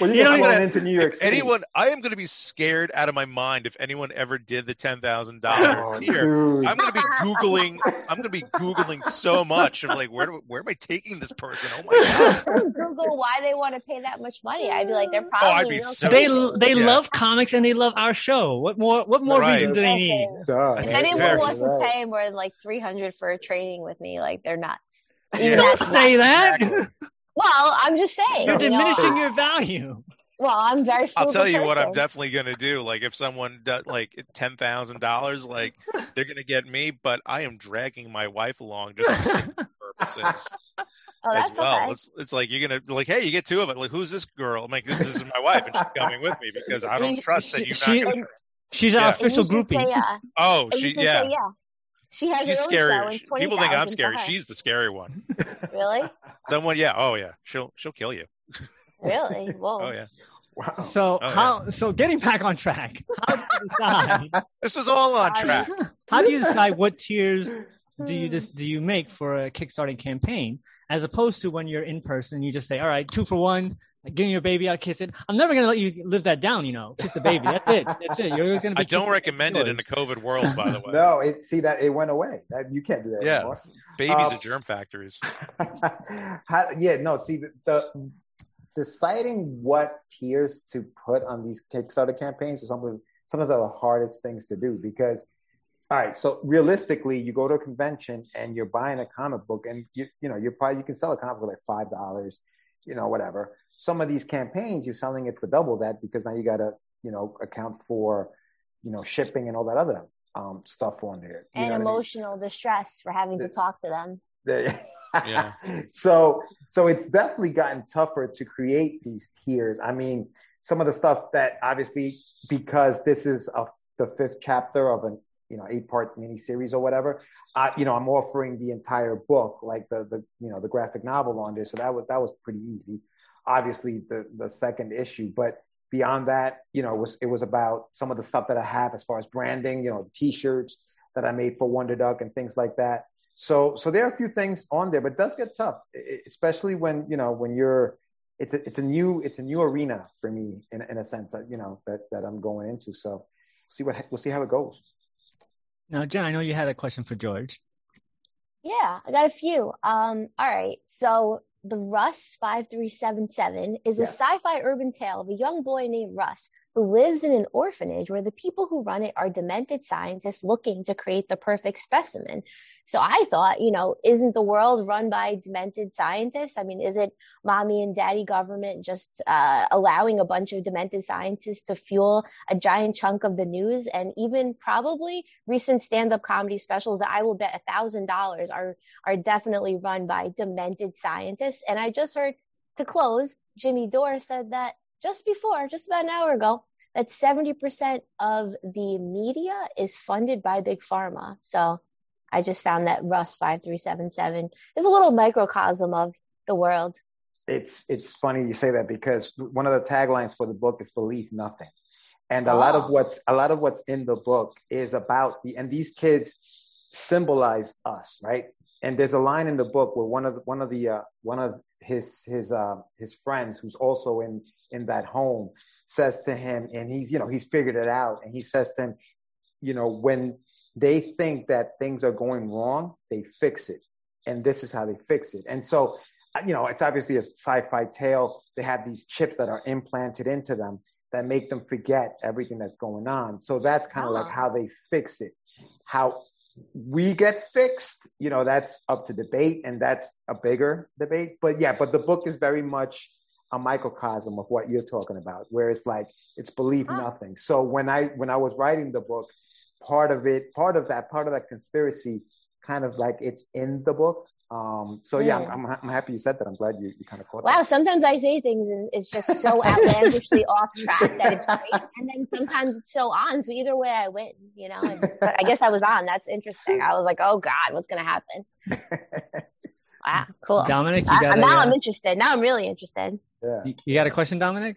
Well, You you know, get gonna- into New York City. anyone, I am going to be scared out of my mind if anyone ever did the ten thousand dollars oh, tier. dude. I'm going to be googling. I'm going to be googling so much. I'm like, where do, where am I taking this person? Oh my god! Google why they want to pay that much money. I'd be like, they're Oh, probably I'd be real so- they Christians. they Yeah. love comics and they love our show. What more what more Right. reason do they need? Duh, If anyone Very wants to pay more than like three hundred for a training with me, like they're nuts. Yeah. Even Don't say nuts. that. Well, I'm just saying. You're you know, diminishing your value. Well, I'm very. I'll frugal tell you what I'm definitely going to do. Like if someone does like ten thousand dollars, like they're going to get me, but I am dragging my wife along just for purposes Oh, as well. okay. It's it's like you're gonna like, hey, you get two of it. Like, who's this girl? I'm like, this, this is my wife, and she's coming with me because I don't trust that you're she- not. Gonna... She's Yeah. our And oh, And you official groupie. Yeah. Oh, she yeah. say, yeah. She has She's her own scary. show. And People think I'm scary. for her. She's the scary one. really, Someone, yeah. Oh yeah. She'll she'll kill you. really. Whoa. Oh yeah. Wow. So Oh, how so getting back on track. How do you decide? This was all on track. how do you decide what tiers do you hmm. just do you make for a kickstarting campaign as opposed to when you're in person? You just say, all right, two for one. Give me your baby, I'll kiss it. I'm never gonna let you live that down, you know. Kiss the baby. That's it. That's it. You're always gonna be. I don't recommend it in the. COVID world, by the way. No, it see that it went away. That you can't do that Yeah. anymore. Babies Um, are germ factories. How, yeah, no. See, the, the deciding what tiers to put on these Kickstarter campaigns is something sometimes are the hardest things to do because, all right, so realistically, you go to a convention and you're buying a comic book, and you you know you're probably you can sell a comic book like five dollars, you know, whatever. Some of these campaigns, you're selling it for double that because now you got to you know account for you know shipping and all that other um, stuff on there. You And know what I mean? emotional distress for having to talk to them. They- Yeah. so so it's definitely gotten tougher to create these tiers. I mean, some of the stuff that obviously because this is a the fifth chapter of an you know eight part miniseries or whatever. I, you know, I'm offering the entire book, like the the you know the graphic novel on there. So that was that was pretty easy. Obviously, the the second issue, but beyond that, you know, it was it was about some of the stuff that I have as far as branding, you know, t-shirts that I made for Wonder Duck and things like that. So so there are a few things on there, but it does get tough, especially when you know when you're it's a it's a new it's a new arena for me in in a sense that you know that that I'm going into. So see what we'll see how it goes. Now, Jen, I know you had a question for George. Yeah, I got a few. Um, all right. So the Russ 5377 is Yes. a sci-fi urban tale of a young boy named Russ who lives in an orphanage where the people who run it are demented scientists looking to create the perfect specimen. So I thought, you know, isn't the world run by demented scientists? I mean, is it mommy and daddy government just uh, allowing a bunch of demented scientists to fuel a giant chunk of the news and even probably recent stand-up comedy specials that I will bet a thousand dollars are are definitely run by demented scientists. And I just heard to close, Jimmy Dore said that just before, just about an hour ago, that 70% of the media is funded by Big Pharma. So I just found that Russ 5377 is a little microcosm of the world. It's it's funny you say that because one of the taglines for the book is believe nothing. And a lot of Oh. what's a lot of what's in the book is about the and these kids symbolize us, right? And there's a line in the book where one of the, one of the uh, one of his his uh, his friends who's also in in that home says to him, and he's you know he's figured it out, and he says to him, you know, when they think that things are going wrong, they fix it, and this is how they fix it. And so, uh, you know, it's obviously a sci-fi tale. They have these chips that are implanted into them that make them forget everything that's going on. So that's kind of like Ah. how they fix it. How we get fixed, you know, that's up to debate, and that's a bigger debate. But yeah, but the book is very much a microcosm of what you're talking about, where it's like it's believe nothing. So when I when I was writing the book, part of it, part of that, part of that conspiracy, kind of like it's in the book. Um, so yeah. I'm, I'm, I'm happy you said that. I'm glad you, you kind of caught it. Wow, that. sometimes I say things and it's just so outlandishly off track that it's great. And then sometimes it's so on. So either way I win, you know. And, but I guess I was on. That's interesting. I was like, oh God, what's gonna happen? Wow, cool. Dominic, you I- got a, now uh, I'm interested. Now I'm really interested. Yeah. you, you got a question, Dominic?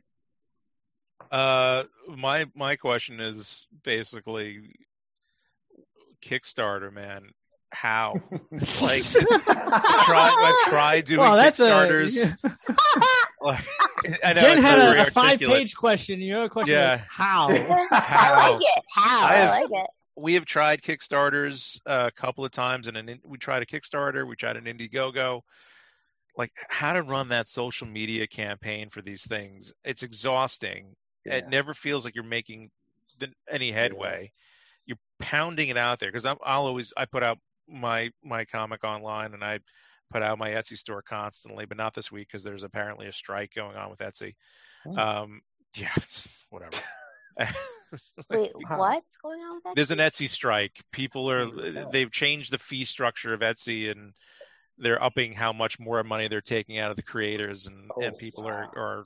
Uh, my my question is basically Kickstarter, man. How? like, try, I've tried doing well, that's Kickstarters. a. like, I know Jen it's had not a, a five-page question. Your question Yeah. was how? I like it. How? I I, like it. we have tried Kickstarters uh, a couple of times, and an, we tried a Kickstarter, we tried an Indiegogo. Like how to run that social media campaign for these things, it's exhausting. It never feels like you're making the, any headway. You're pounding it out there because I'll always I put out my my comic online and I put out my Etsy store constantly, but not this week because there's apparently a strike going on with Etsy. Oh. Um, yeah, whatever. Wait, what's going on with that? there's an Etsy strike. People are they've changed the fee structure of Etsy and they're upping how much more money they're taking out of the creators and, Oh, and people are, wow. are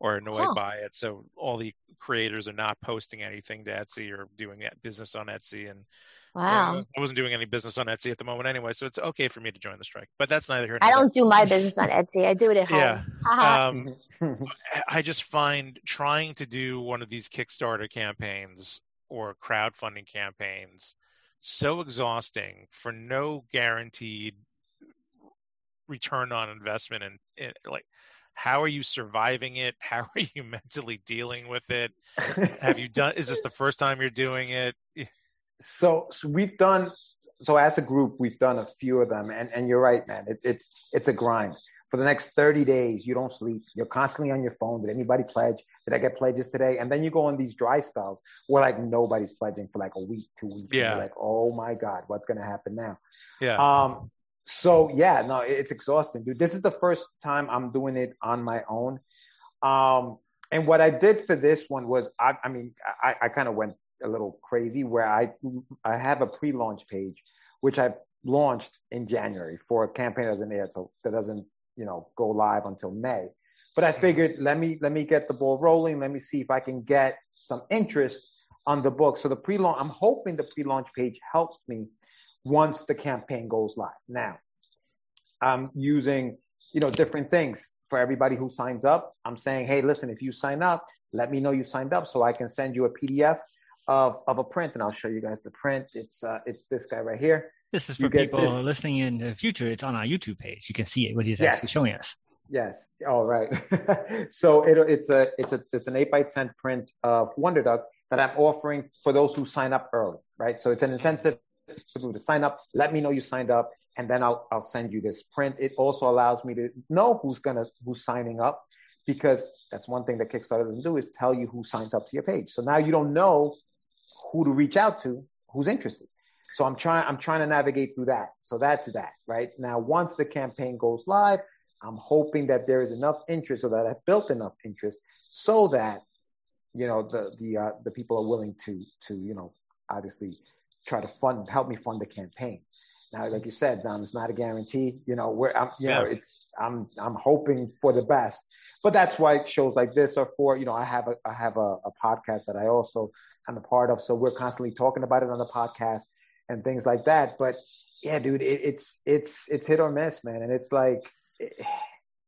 are annoyed Huh. by it. So all the creators are not posting anything to Etsy or doing business on Etsy and Wow. uh, I wasn't doing any business on Etsy at the moment anyway, so it's okay for me to join the strike. But that's neither here nor I don't do my business on Etsy. I do it at home. Yeah. Um, I just find trying to do one of these Kickstarter campaigns or crowdfunding campaigns so exhausting for no guaranteed return on investment and, like how are you surviving it? How are you mentally dealing with it? Have you done is this the first time you're doing it? So, so we've done so as a group we've done a few of them and, and you're right man it's it's it's a grind. For the next 30 days you don't sleep. You're constantly on your phone. Did anybody pledge? Did i get pledges today? And then you go on these dry spells where like nobody's pledging for like a week two weeks Yeah. like oh my god what's to happen now? Yeah. Um so yeah no it's exhausting dude. This is the first time i'm doing it on my own. Um and what i did for this one was i, I mean i, I kind of went a little crazy where i i have a pre-launch page which i launched in january for a campaign that doesn't air so that doesn't you know go live until may. But i figured let me let me get the ball rolling. Let me see if i can get some interest on the book. So the pre-launch, I'm hoping the pre-launch page helps me once the campaign goes live. Now, I'm using, you know, different things for everybody who signs up. I'm saying, hey, listen, if you sign up, let me know you signed up so I can send you a PDF of, of a print and I'll show you guys the print. It's uh, it's this guy right here. This is for people this. listening in the future. It's on our YouTube page. You can see it what he's yes. actually showing us. Yes. All right. so it, it's a it's a it's an eight by ten print of Wonder Duck that I'm offering for those who sign up early. Right. So it's an incentive you to sign up. Let me know you signed up, and then I'll I'll send you this print. It also allows me to know who's gonna who's signing up because that's one thing that Kickstarter doesn't do is tell you who signs up to your page. So now you don't know who to reach out to who's interested. So I'm trying I'm trying to navigate through that. So that's that, right? Now once the campaign goes live, I'm hoping that there is enough interest or that I've built enough interest so that you know the the uh, the people are willing to to you know obviously try to fund help me fund the campaign. Now, like you said, um, it's not a guarantee. You know, where I'm, you yeah. know, it's I'm I'm hoping for the best. But that's why shows like this are for. You know, I have a I have a, a podcast that I also am a part of, so we're constantly talking about it on the podcast and things like that. But yeah, dude, it, it's it's it's hit or miss, man, and it's like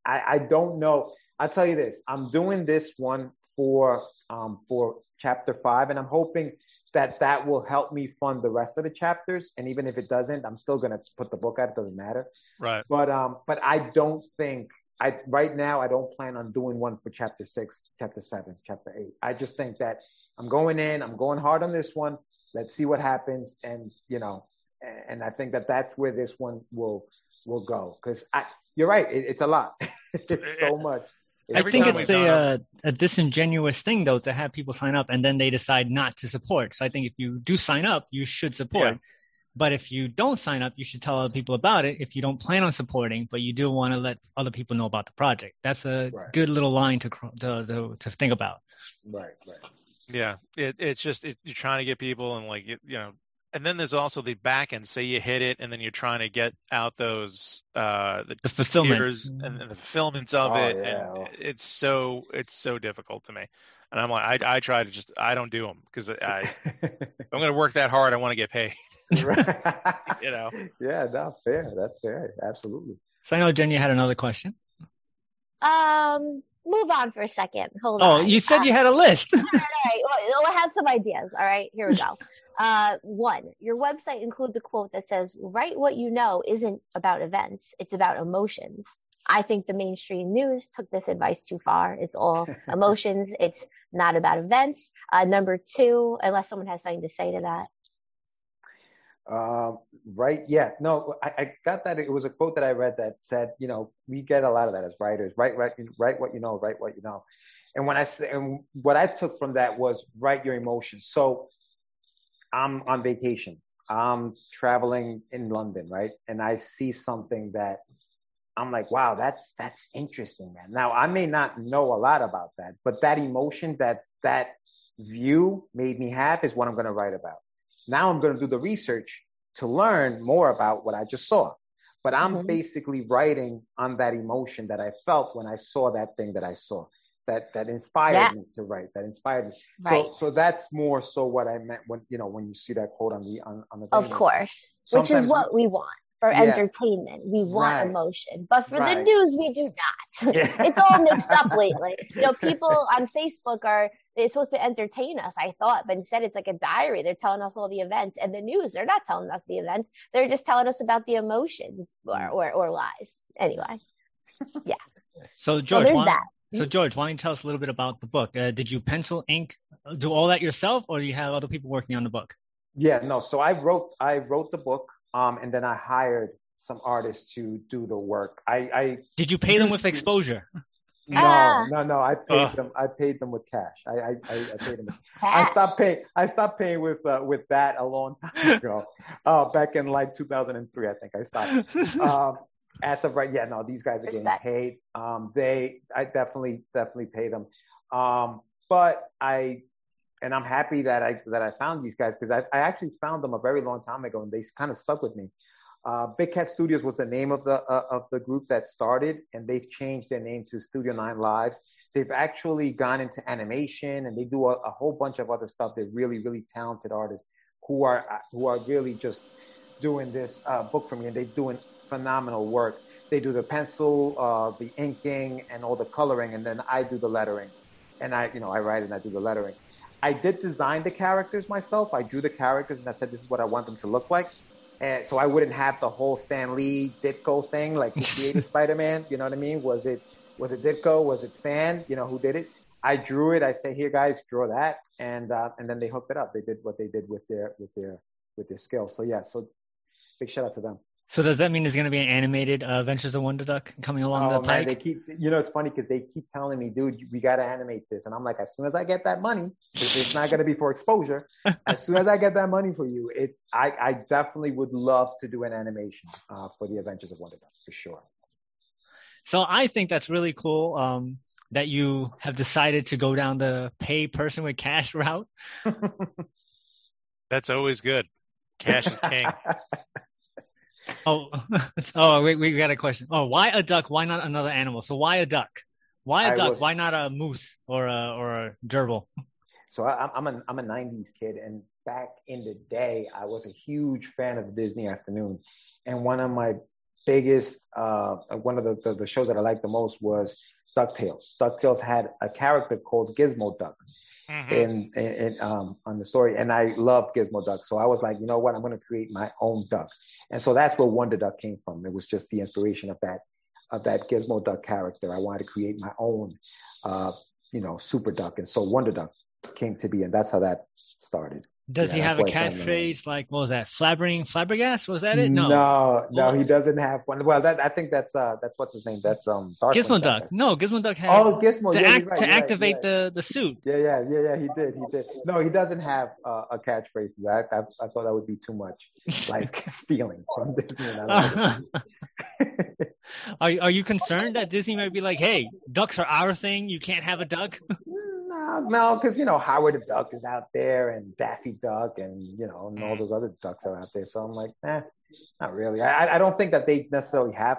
I I don't know. I'll tell you this: I'm doing this one for um for chapter five, and I'm hoping that that will help me fund the rest of the chapters. And even if it doesn't, I'm still gonna put the book out. It doesn't matter. Right. But um, but I don't think I right now I don't plan on doing one for chapter six, chapter seven, chapter eight. I just think that I'm going in, I'm going hard on this one. Let's see what happens, and you know, and I think that that's where this one will will go because I you're right, it, it's a lot. it's so much. I think it's a, uh, a disingenuous thing though to have people sign up and then they decide not to support. So I think if you do sign up, you should support. Yeah. But if you don't sign up, you should tell other people about it. If you don't plan on supporting, but you do want to let other people know about the project, that's a right. good little line to, to to to think about. Right, right. Yeah, it, it's just it, you're trying to get people and like you, you know and then there's also the back end. Say you hit it, and then you're trying to get out those uh, the, the fulfillment and, and, the fulfillments of oh, it, yeah. and it's so it's so difficult to me. And I'm like, I I try to just I don't do them because I I'm going to work that hard. I want to get paid. you know. Yeah, no, fair. That's fair. Absolutely. So I know Jen, you had another question. Um, move on for a second. Hold oh, on. Oh, you said you had a list. all right, all right. Well, I have some ideas. All right, here we go. Uh, one, your website includes a quote that says, write what you know isn't about events. It's about emotions. I think the mainstream news took this advice too far. It's all emotions. It's not about events. Uh, number two, unless someone has something to say to that. Uh, right. Yeah. No, I, I, got that. It was a quote that I read that said, you know, we get a lot of that as writers. Write, write, write what you know. Write what you know. And when I say, and what I took from that was write your emotions. So I'm on vacation. I'm traveling in London, right? And I see something that I'm like, wow, that's that's interesting, man. Now I may not know a lot about that, but that emotion that that view made me have is what I'm going to write about. Now I'm going to do the research to learn more about what I just saw. But I'm mm-hmm. basically writing on that emotion that I felt when I saw that thing that I saw that that inspired yeah. me to write that inspired me right. so so that's more so what i meant when you know when you see that quote on the on, on the of course which is what we want for yeah. entertainment we want right. emotion but for right. the news we do not yeah. it's all mixed up lately you know people on facebook are they're supposed to entertain us i thought but instead it's like a diary they're telling us all the events and the news they're not telling us the events they're just telling us about the emotions or mm. or, or lies anyway yeah so george so there's that so, George, why don't you tell us a little bit about the book? Uh, did you pencil, ink, do all that yourself, or do you have other people working on the book? Yeah, no. So I wrote, I wrote the book, um, and then I hired some artists to do the work. I, I did you pay them with exposure? No, ah. no, no. I paid uh. them. I paid them with cash. I, I, I, I paid them. I stopped paying. I stopped paying with uh, with that a long time ago. Uh, back in like 2003, I think I stopped. Um, as of right, yeah, no, these guys are getting paid. Um, they, I definitely, definitely pay them. Um, but I, and I'm happy that I that I found these guys because I, I actually found them a very long time ago, and they kind of stuck with me. Uh, Big Cat Studios was the name of the uh, of the group that started, and they've changed their name to Studio Nine Lives. they've actually gone into animation and they do a, a whole bunch of other stuff. They're really, really talented artists who are who are really just doing this uh, book for me, and they're doing phenomenal work. They do the pencil, uh, the inking, and all the coloring, and then I do the lettering, and I, you know, I write and I do the lettering. I did design the characters myself. I drew the characters, and I said this is what I want them to look like. And so I wouldn't have the whole Stan Lee Ditko thing, like who created Spider-Man. You know what I mean? Was it was it Ditko? Was it Stan? You know who did it? I drew it. I say, here, guys, draw that, and uh, and then they hooked it up. They did what they did with their with their with their skill. So yeah, so big shout out to them. So does that mean there's going to be an animated uh, Adventures of Wonder Duck coming along oh, the pike? Man, they keep, you know, it's funny because they keep telling me, dude, we got to animate this, and I'm like, as soon as I get that money, it's not going to be for exposure. as soon as I get that money for you, it, I, I definitely would love to do an animation uh, for the Adventures of Wonder Duck for sure. So I think that's really cool. Um, that you have decided to go down the pay person with cash route. That's always good. Cash is king. oh, oh, we, we got a question. Oh, why a duck? Why not another animal? So why a duck? Why a I duck? was- Why not a moose or a or a gerbil? So I, I'm a I'm a '90s kid, and back in the day, I was a huge fan of Disney Afternoon, and one of my biggest uh, one of the, the the shows that I liked the most was Ducktales. Ducktales had a character called Gizmo Duck Mhm. in, in, in um, on the story, and I loved Gizmo Duck. So I was like, you know what, I'm going to create my own duck, and so that's where Wonder Duck came from. It was just the inspiration of that of that Gizmo Duck character. I wanted to create my own, uh, you know, Super Duck, and so Wonder Duck came to be, and that's how that started. Does Yeah, he have a why it's not in the name. catchphrase like what was that? Flabbering, flabbergast? Was that it? No. no, no, he doesn't have one. Well, that I think that's uh, that's what's his name. That's um, Gizmo Duck. Duck. No, Gizmo Duck had Oh, Gizmo. to yeah, act right, to activate right. the the suit. Yeah, yeah, yeah, yeah. He did. He did. No, he doesn't have uh, a catchphrase. to That I, I thought that would be too much, like stealing from Disney. And I don't are are you concerned that Disney might be like, hey, ducks are our thing. You can't have a duck. no, no, because you know Howard the Duck is out there, and Daffy Duck, and you know, and all those other ducks are out there. So I'm like, eh, not really. I, I- I don't think that they necessarily have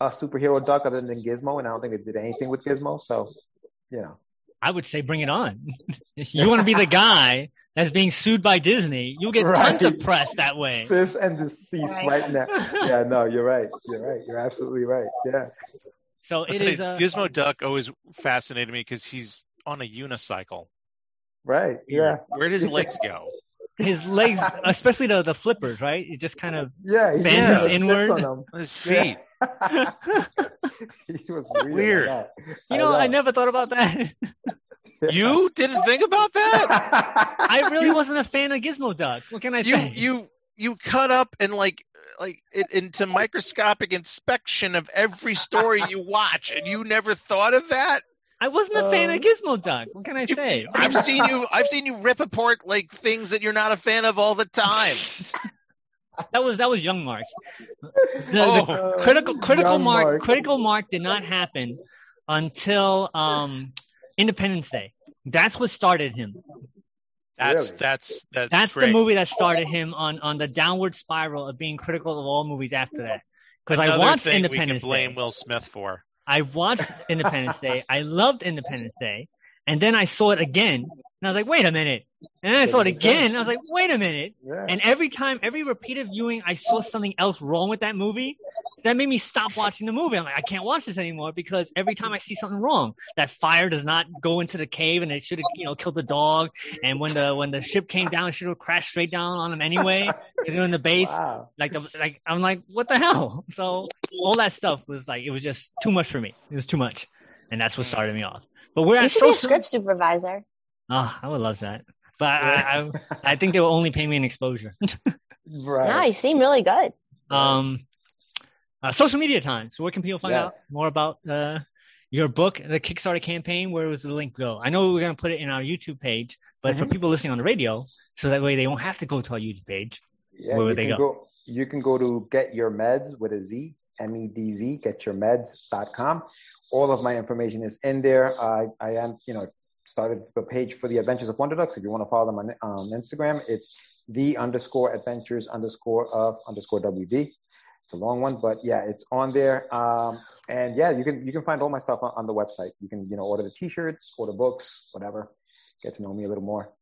a superhero duck other than Gizmo, and I don't think they did anything with Gizmo. So, you know, I would say bring it on. You want to be the guy that's being sued by Disney, you'll get Right. tons of press that way. cease and desist Right. right now. Yeah, no, you're right. You're right. You're absolutely right. Yeah. So I'll it tell you, is. Uh, Gizmo Duck always fascinated me because he's on a unicycle. Right. Yeah. Where did his legs go? his legs, especially the the flippers, right? It just kind of. Yeah. He Bends just sits inward. on them. His feet. he was weird. Weird. You know, I never thought about that. You didn't think about that? I really wasn't a fan of Gizmo Duck. What can I You say? you you cut up and like like it, into microscopic inspection of every story you watch, and you never thought of that. I wasn't a fan of Um, Gizmo Duck. What can I You- say? I've seen you. I've seen you rip apart like things that you're not a fan of all the time. that was that was young Mark. The, Oh. the critical critical Young mark, Mark. critical mark did not happen until um Independence Day. That's what started him. That's Really? that's that's That's the movie that started him on on the downward spiral of being critical of all movies after that. Because I Another watched thing Independence we can blame Day. Will Smith for. I watched Independence Day. I loved Independence Day, and then I saw it again, and I was like, "Wait a minute!" And then I saw it again, and I was like, "Wait a minute!" Yeah. And every time, every repeated viewing, I saw something else wrong with that movie. That made me stop watching the movie. I'm like, I can't watch this anymore because every time I see something wrong, that fire does not go into the cave, and it should have, you know, killed the dog. And when the when the ship came down, it should have crashed straight down on him anyway. you know, in the base, Wow. like the like, I'm like, what the hell? So all that stuff was like, it was just too much for me. It was too much, and that's what started me off. But we're You at should be a social. script supervisor. Oh, I would love that. But I, I, I think they will only pay me an exposure. Right. No, you seem really good. um, uh, social media time. So where can people find Yes. out more about uh, your book, the Kickstarter campaign? Where does the link go? I know we're going to put it in our YouTube page, but for Mhm. people listening on the radio, so that way they won't have to go to our YouTube page. Yeah, Where would they can go? You can go to Get Your Meds with a Z, M E D Z, getyourmeds.com. All of my information is in there. I, I am, you know, started the page for the Adventures of Wonder Ducks. If you want to follow them on um, Instagram, it's the underscore adventures underscore of underscore WD. It's a long one, but yeah, it's on there. Um, and yeah, you can you can find all my stuff on, on the website. You can you know order the T-shirts, order books, whatever. Get to know me a little more.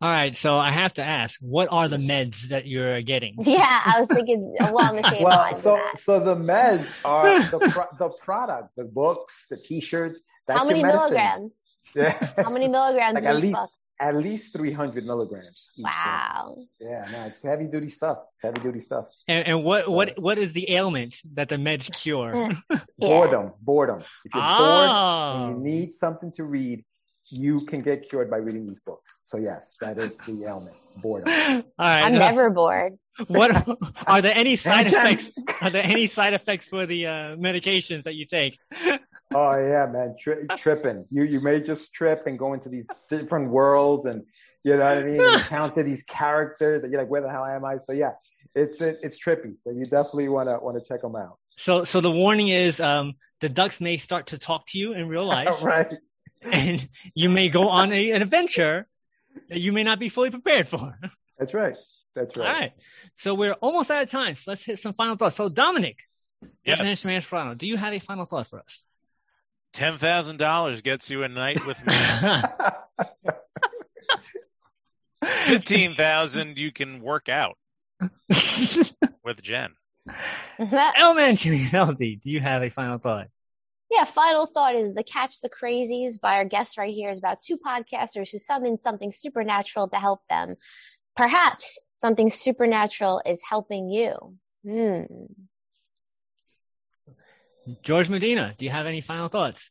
All right, so I have to ask, what are the meds that you're getting? Yeah, I was thinking along the same well, lines. so that. so the meds are the pro- the product, the books, the T-shirts. That's How many your medicine. milligrams? Yeah. How many milligrams? Like at least book? At least three hundred milligrams. each book. Wow. Yeah, no, it's heavy duty stuff. It's heavy duty stuff. And, and what what what is the ailment that the meds cure? Yeah. Boredom, boredom. If you're bored oh, and you need something to read, you can get cured by reading these books. So yes, that is the ailment, boredom. all right. I'm uh, never bored. what are there any side effects? Are there any side effects for the uh, medications that you take? Oh yeah, man, Tri- tripping. You you may just trip and go into these different worlds, and you know what I mean. And encounter these characters, and you're like, where the hell am I? So yeah, it's it, it's trippy. So you definitely wanna wanna check them out. So so the warning is um, the ducks may start to talk to you in real life, right. and you may go on a, an adventure that you may not be fully prepared for. That's right. That's right. All right. So we're almost out of time. So let's hit some final thoughts. So Dominic, Yes. Definition Toronto, do you have a final thought for us? Ten thousand dollars gets you a night with me. Fifteen thousand, you can work out with Jen. Elman Chilieldi, do you have a final thought? Yeah, final thought is the Catch the Crazies by our guest right here is about two podcasters who summon something supernatural to help them. Perhaps something supernatural is helping you. Hmm. George Medina, do you have any final thoughts?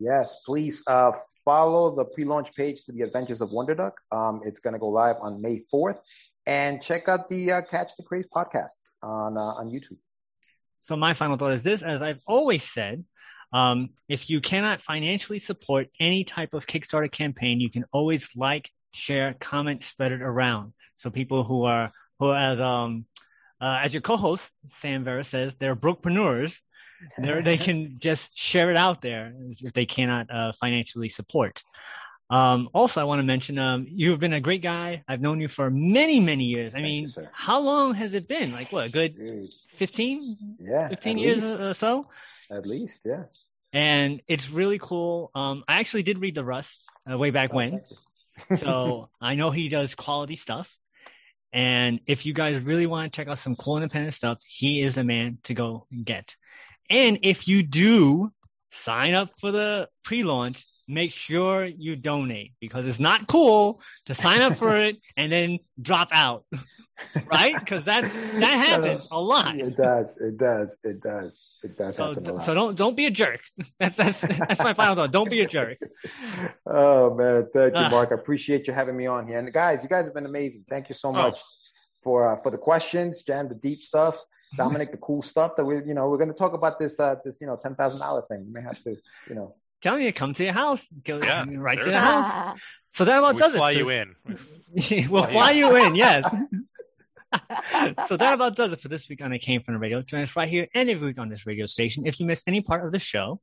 Yes, please uh, follow the pre-launch page to the Adventures of Wonder Duck. Um, it's going to go live on May 4th, and check out the uh, Catch the Craze podcast on uh, on YouTube. So my final thought is this: as I've always said, um, if you cannot financially support any type of Kickstarter campaign, you can always like, share, comment, spread it around. So people who are who, as um, uh, as your co-host Sam Vera says, they're brokepreneurs. They can just share it out there if they cannot uh, financially support. Um, also, I want to mention um, you have been a great guy. I've known you for many, many years. I Thank mean, you, how long has it been? Like what? A good Dude, 15, yeah, 15 years least, or so? at least, yeah. and it's really cool. Um, I actually did read the Russ uh, way back Oh, when, so I know he does quality stuff. And if you guys really want to check out some cool independent stuff, he is the man to go get. And if you do sign up for the pre-launch, make sure you donate because it's not cool to sign up for it and then drop out, right? Because that that happens a lot. It does. It does. It does. It does So, happen a lot. so don't don't be a jerk. That's that's that's my final thought. Don't be a jerk. oh man, thank you. Mark. I appreciate you having me on here. And guys, you guys have been amazing. Thank you so much for uh, for the questions, Jan, the deep stuff, Dominic, the cool stuff that we, you know, we're going to talk about this uh, this you know ten thousand dollar thing. We may have to, you know. Telling you, come to your house. Go Yeah, right to there the house. Ah, So that about we does fly it. you for in. this- we'll Fly fly you you in. Yes. so that about does it for this week on It Came from the Radio. Join us right here and every week on this radio station. If you missed any part of the show,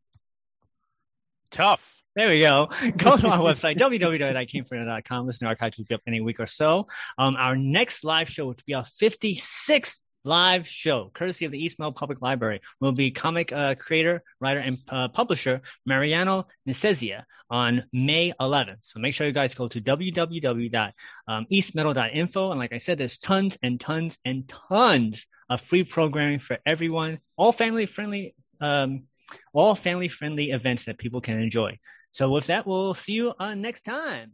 Tough. There we go. Go to our website, www.iCameFrom.com. Listen to archives will be up in a week or so. Um, our next live show, which will be our 56th live show, courtesy of the East Meadow Public Library, will be comic uh, creator, writer, and uh, publisher Mariano Necezia on May 11th. So make sure you guys go to www.eastmeadow.info. And like I said, there's tons and tons and tons of free programming for everyone, all family friendly. Um, all family friendly events that people can enjoy. So with that, we'll see you uh, next time.